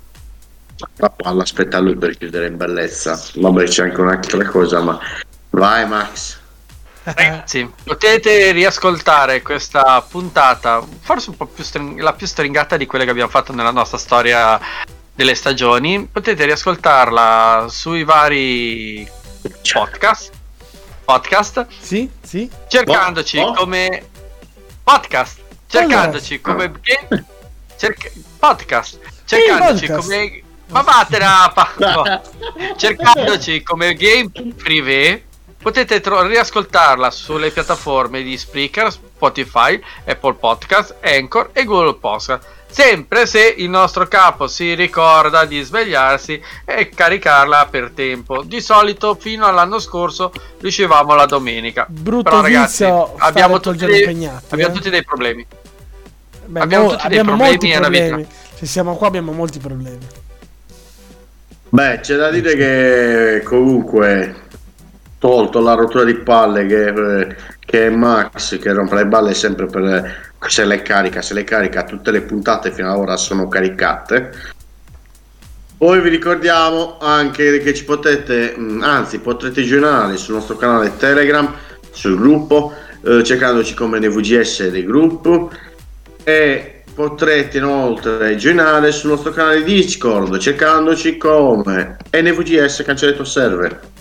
la palla aspetta lui per chiudere in bellezza. Vabbè, c'è anche un'altra cosa, ma vai Max. Ragazzi, potete riascoltare questa puntata, forse un po' più string- la più stringata di quelle che abbiamo fatto nella nostra storia delle stagioni. Potete riascoltarla sui vari podcast. Podcast Sì, sì. cercandoci Oh, oh. come podcast, cercandoci come cerca- podcast, cercandoci podcast. come ma vattene a pa- no. cercandoci come game privé potete tro- riascoltarla sulle piattaforme di Spreaker, Spotify, Apple Podcast, Anchor e Google Podcast. Sempre se il nostro capo si ricorda di svegliarsi e caricarla per tempo. Di solito fino all'anno scorso riuscivamo la domenica. Brutto Però ragazzi, abbiamo, tutti dei, impegnati, abbiamo eh. tutti dei problemi. Beh, abbiamo mo- tutti dei abbiamo problemi molti nella vita. problemi. Se siamo qua abbiamo molti problemi. Beh, c'è da dire che comunque, tolto la rottura di palle che, che Max, che rompe le balle sempre per se le carica, se le carica, tutte le puntate fino ad ora sono caricate. Poi vi ricordiamo anche che ci potete, mh, anzi potrete giornare sul nostro canale Telegram, sul gruppo, eh, cercandoci come NVGS dei gruppi e potrete inoltre giornare sul nostro canale Discord cercandoci come NVGS Cancelletto Server.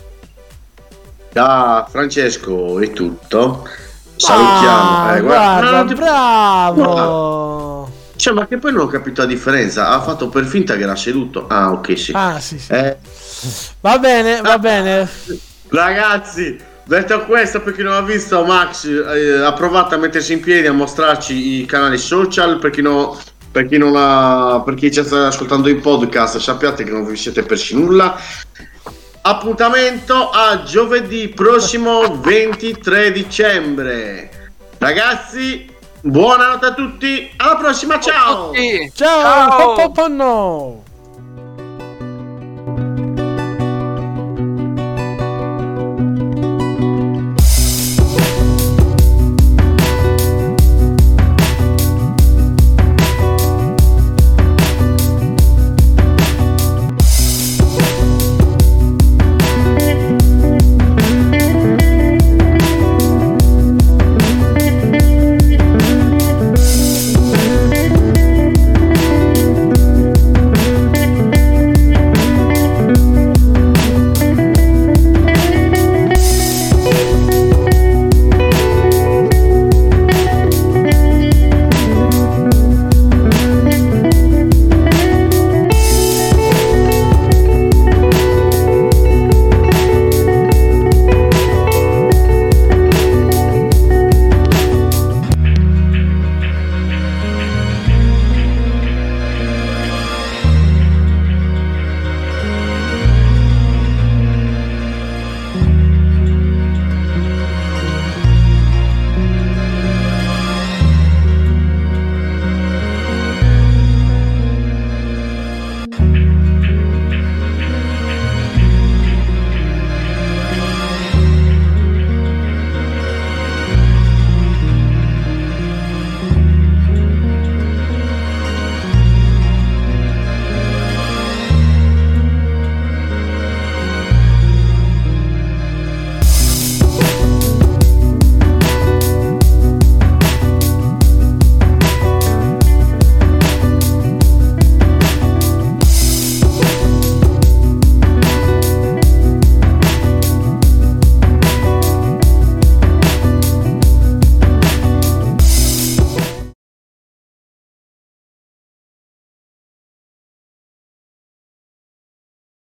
Da Francesco è tutto. Salutiamo. Ah, Eh, guarda, non ti- bravo. Cioè, ma che poi non ho capito la differenza. Ha fatto per finta che era seduto. Ah, ok, sì. Ah, sì, sì. Eh, Va bene, va bene. Ragazzi, detto questo, per chi non ha visto, Max eh, ha provato a mettersi in piedi a mostrarci i canali social. Per chi, no- per chi non ha, per chi ci sta ascoltando in podcast, sappiate che non vi siete persi nulla. Appuntamento a giovedì prossimo 23 dicembre. Ragazzi, buonanotte a tutti. Alla prossima, ciao. Ciao, Ciao. no.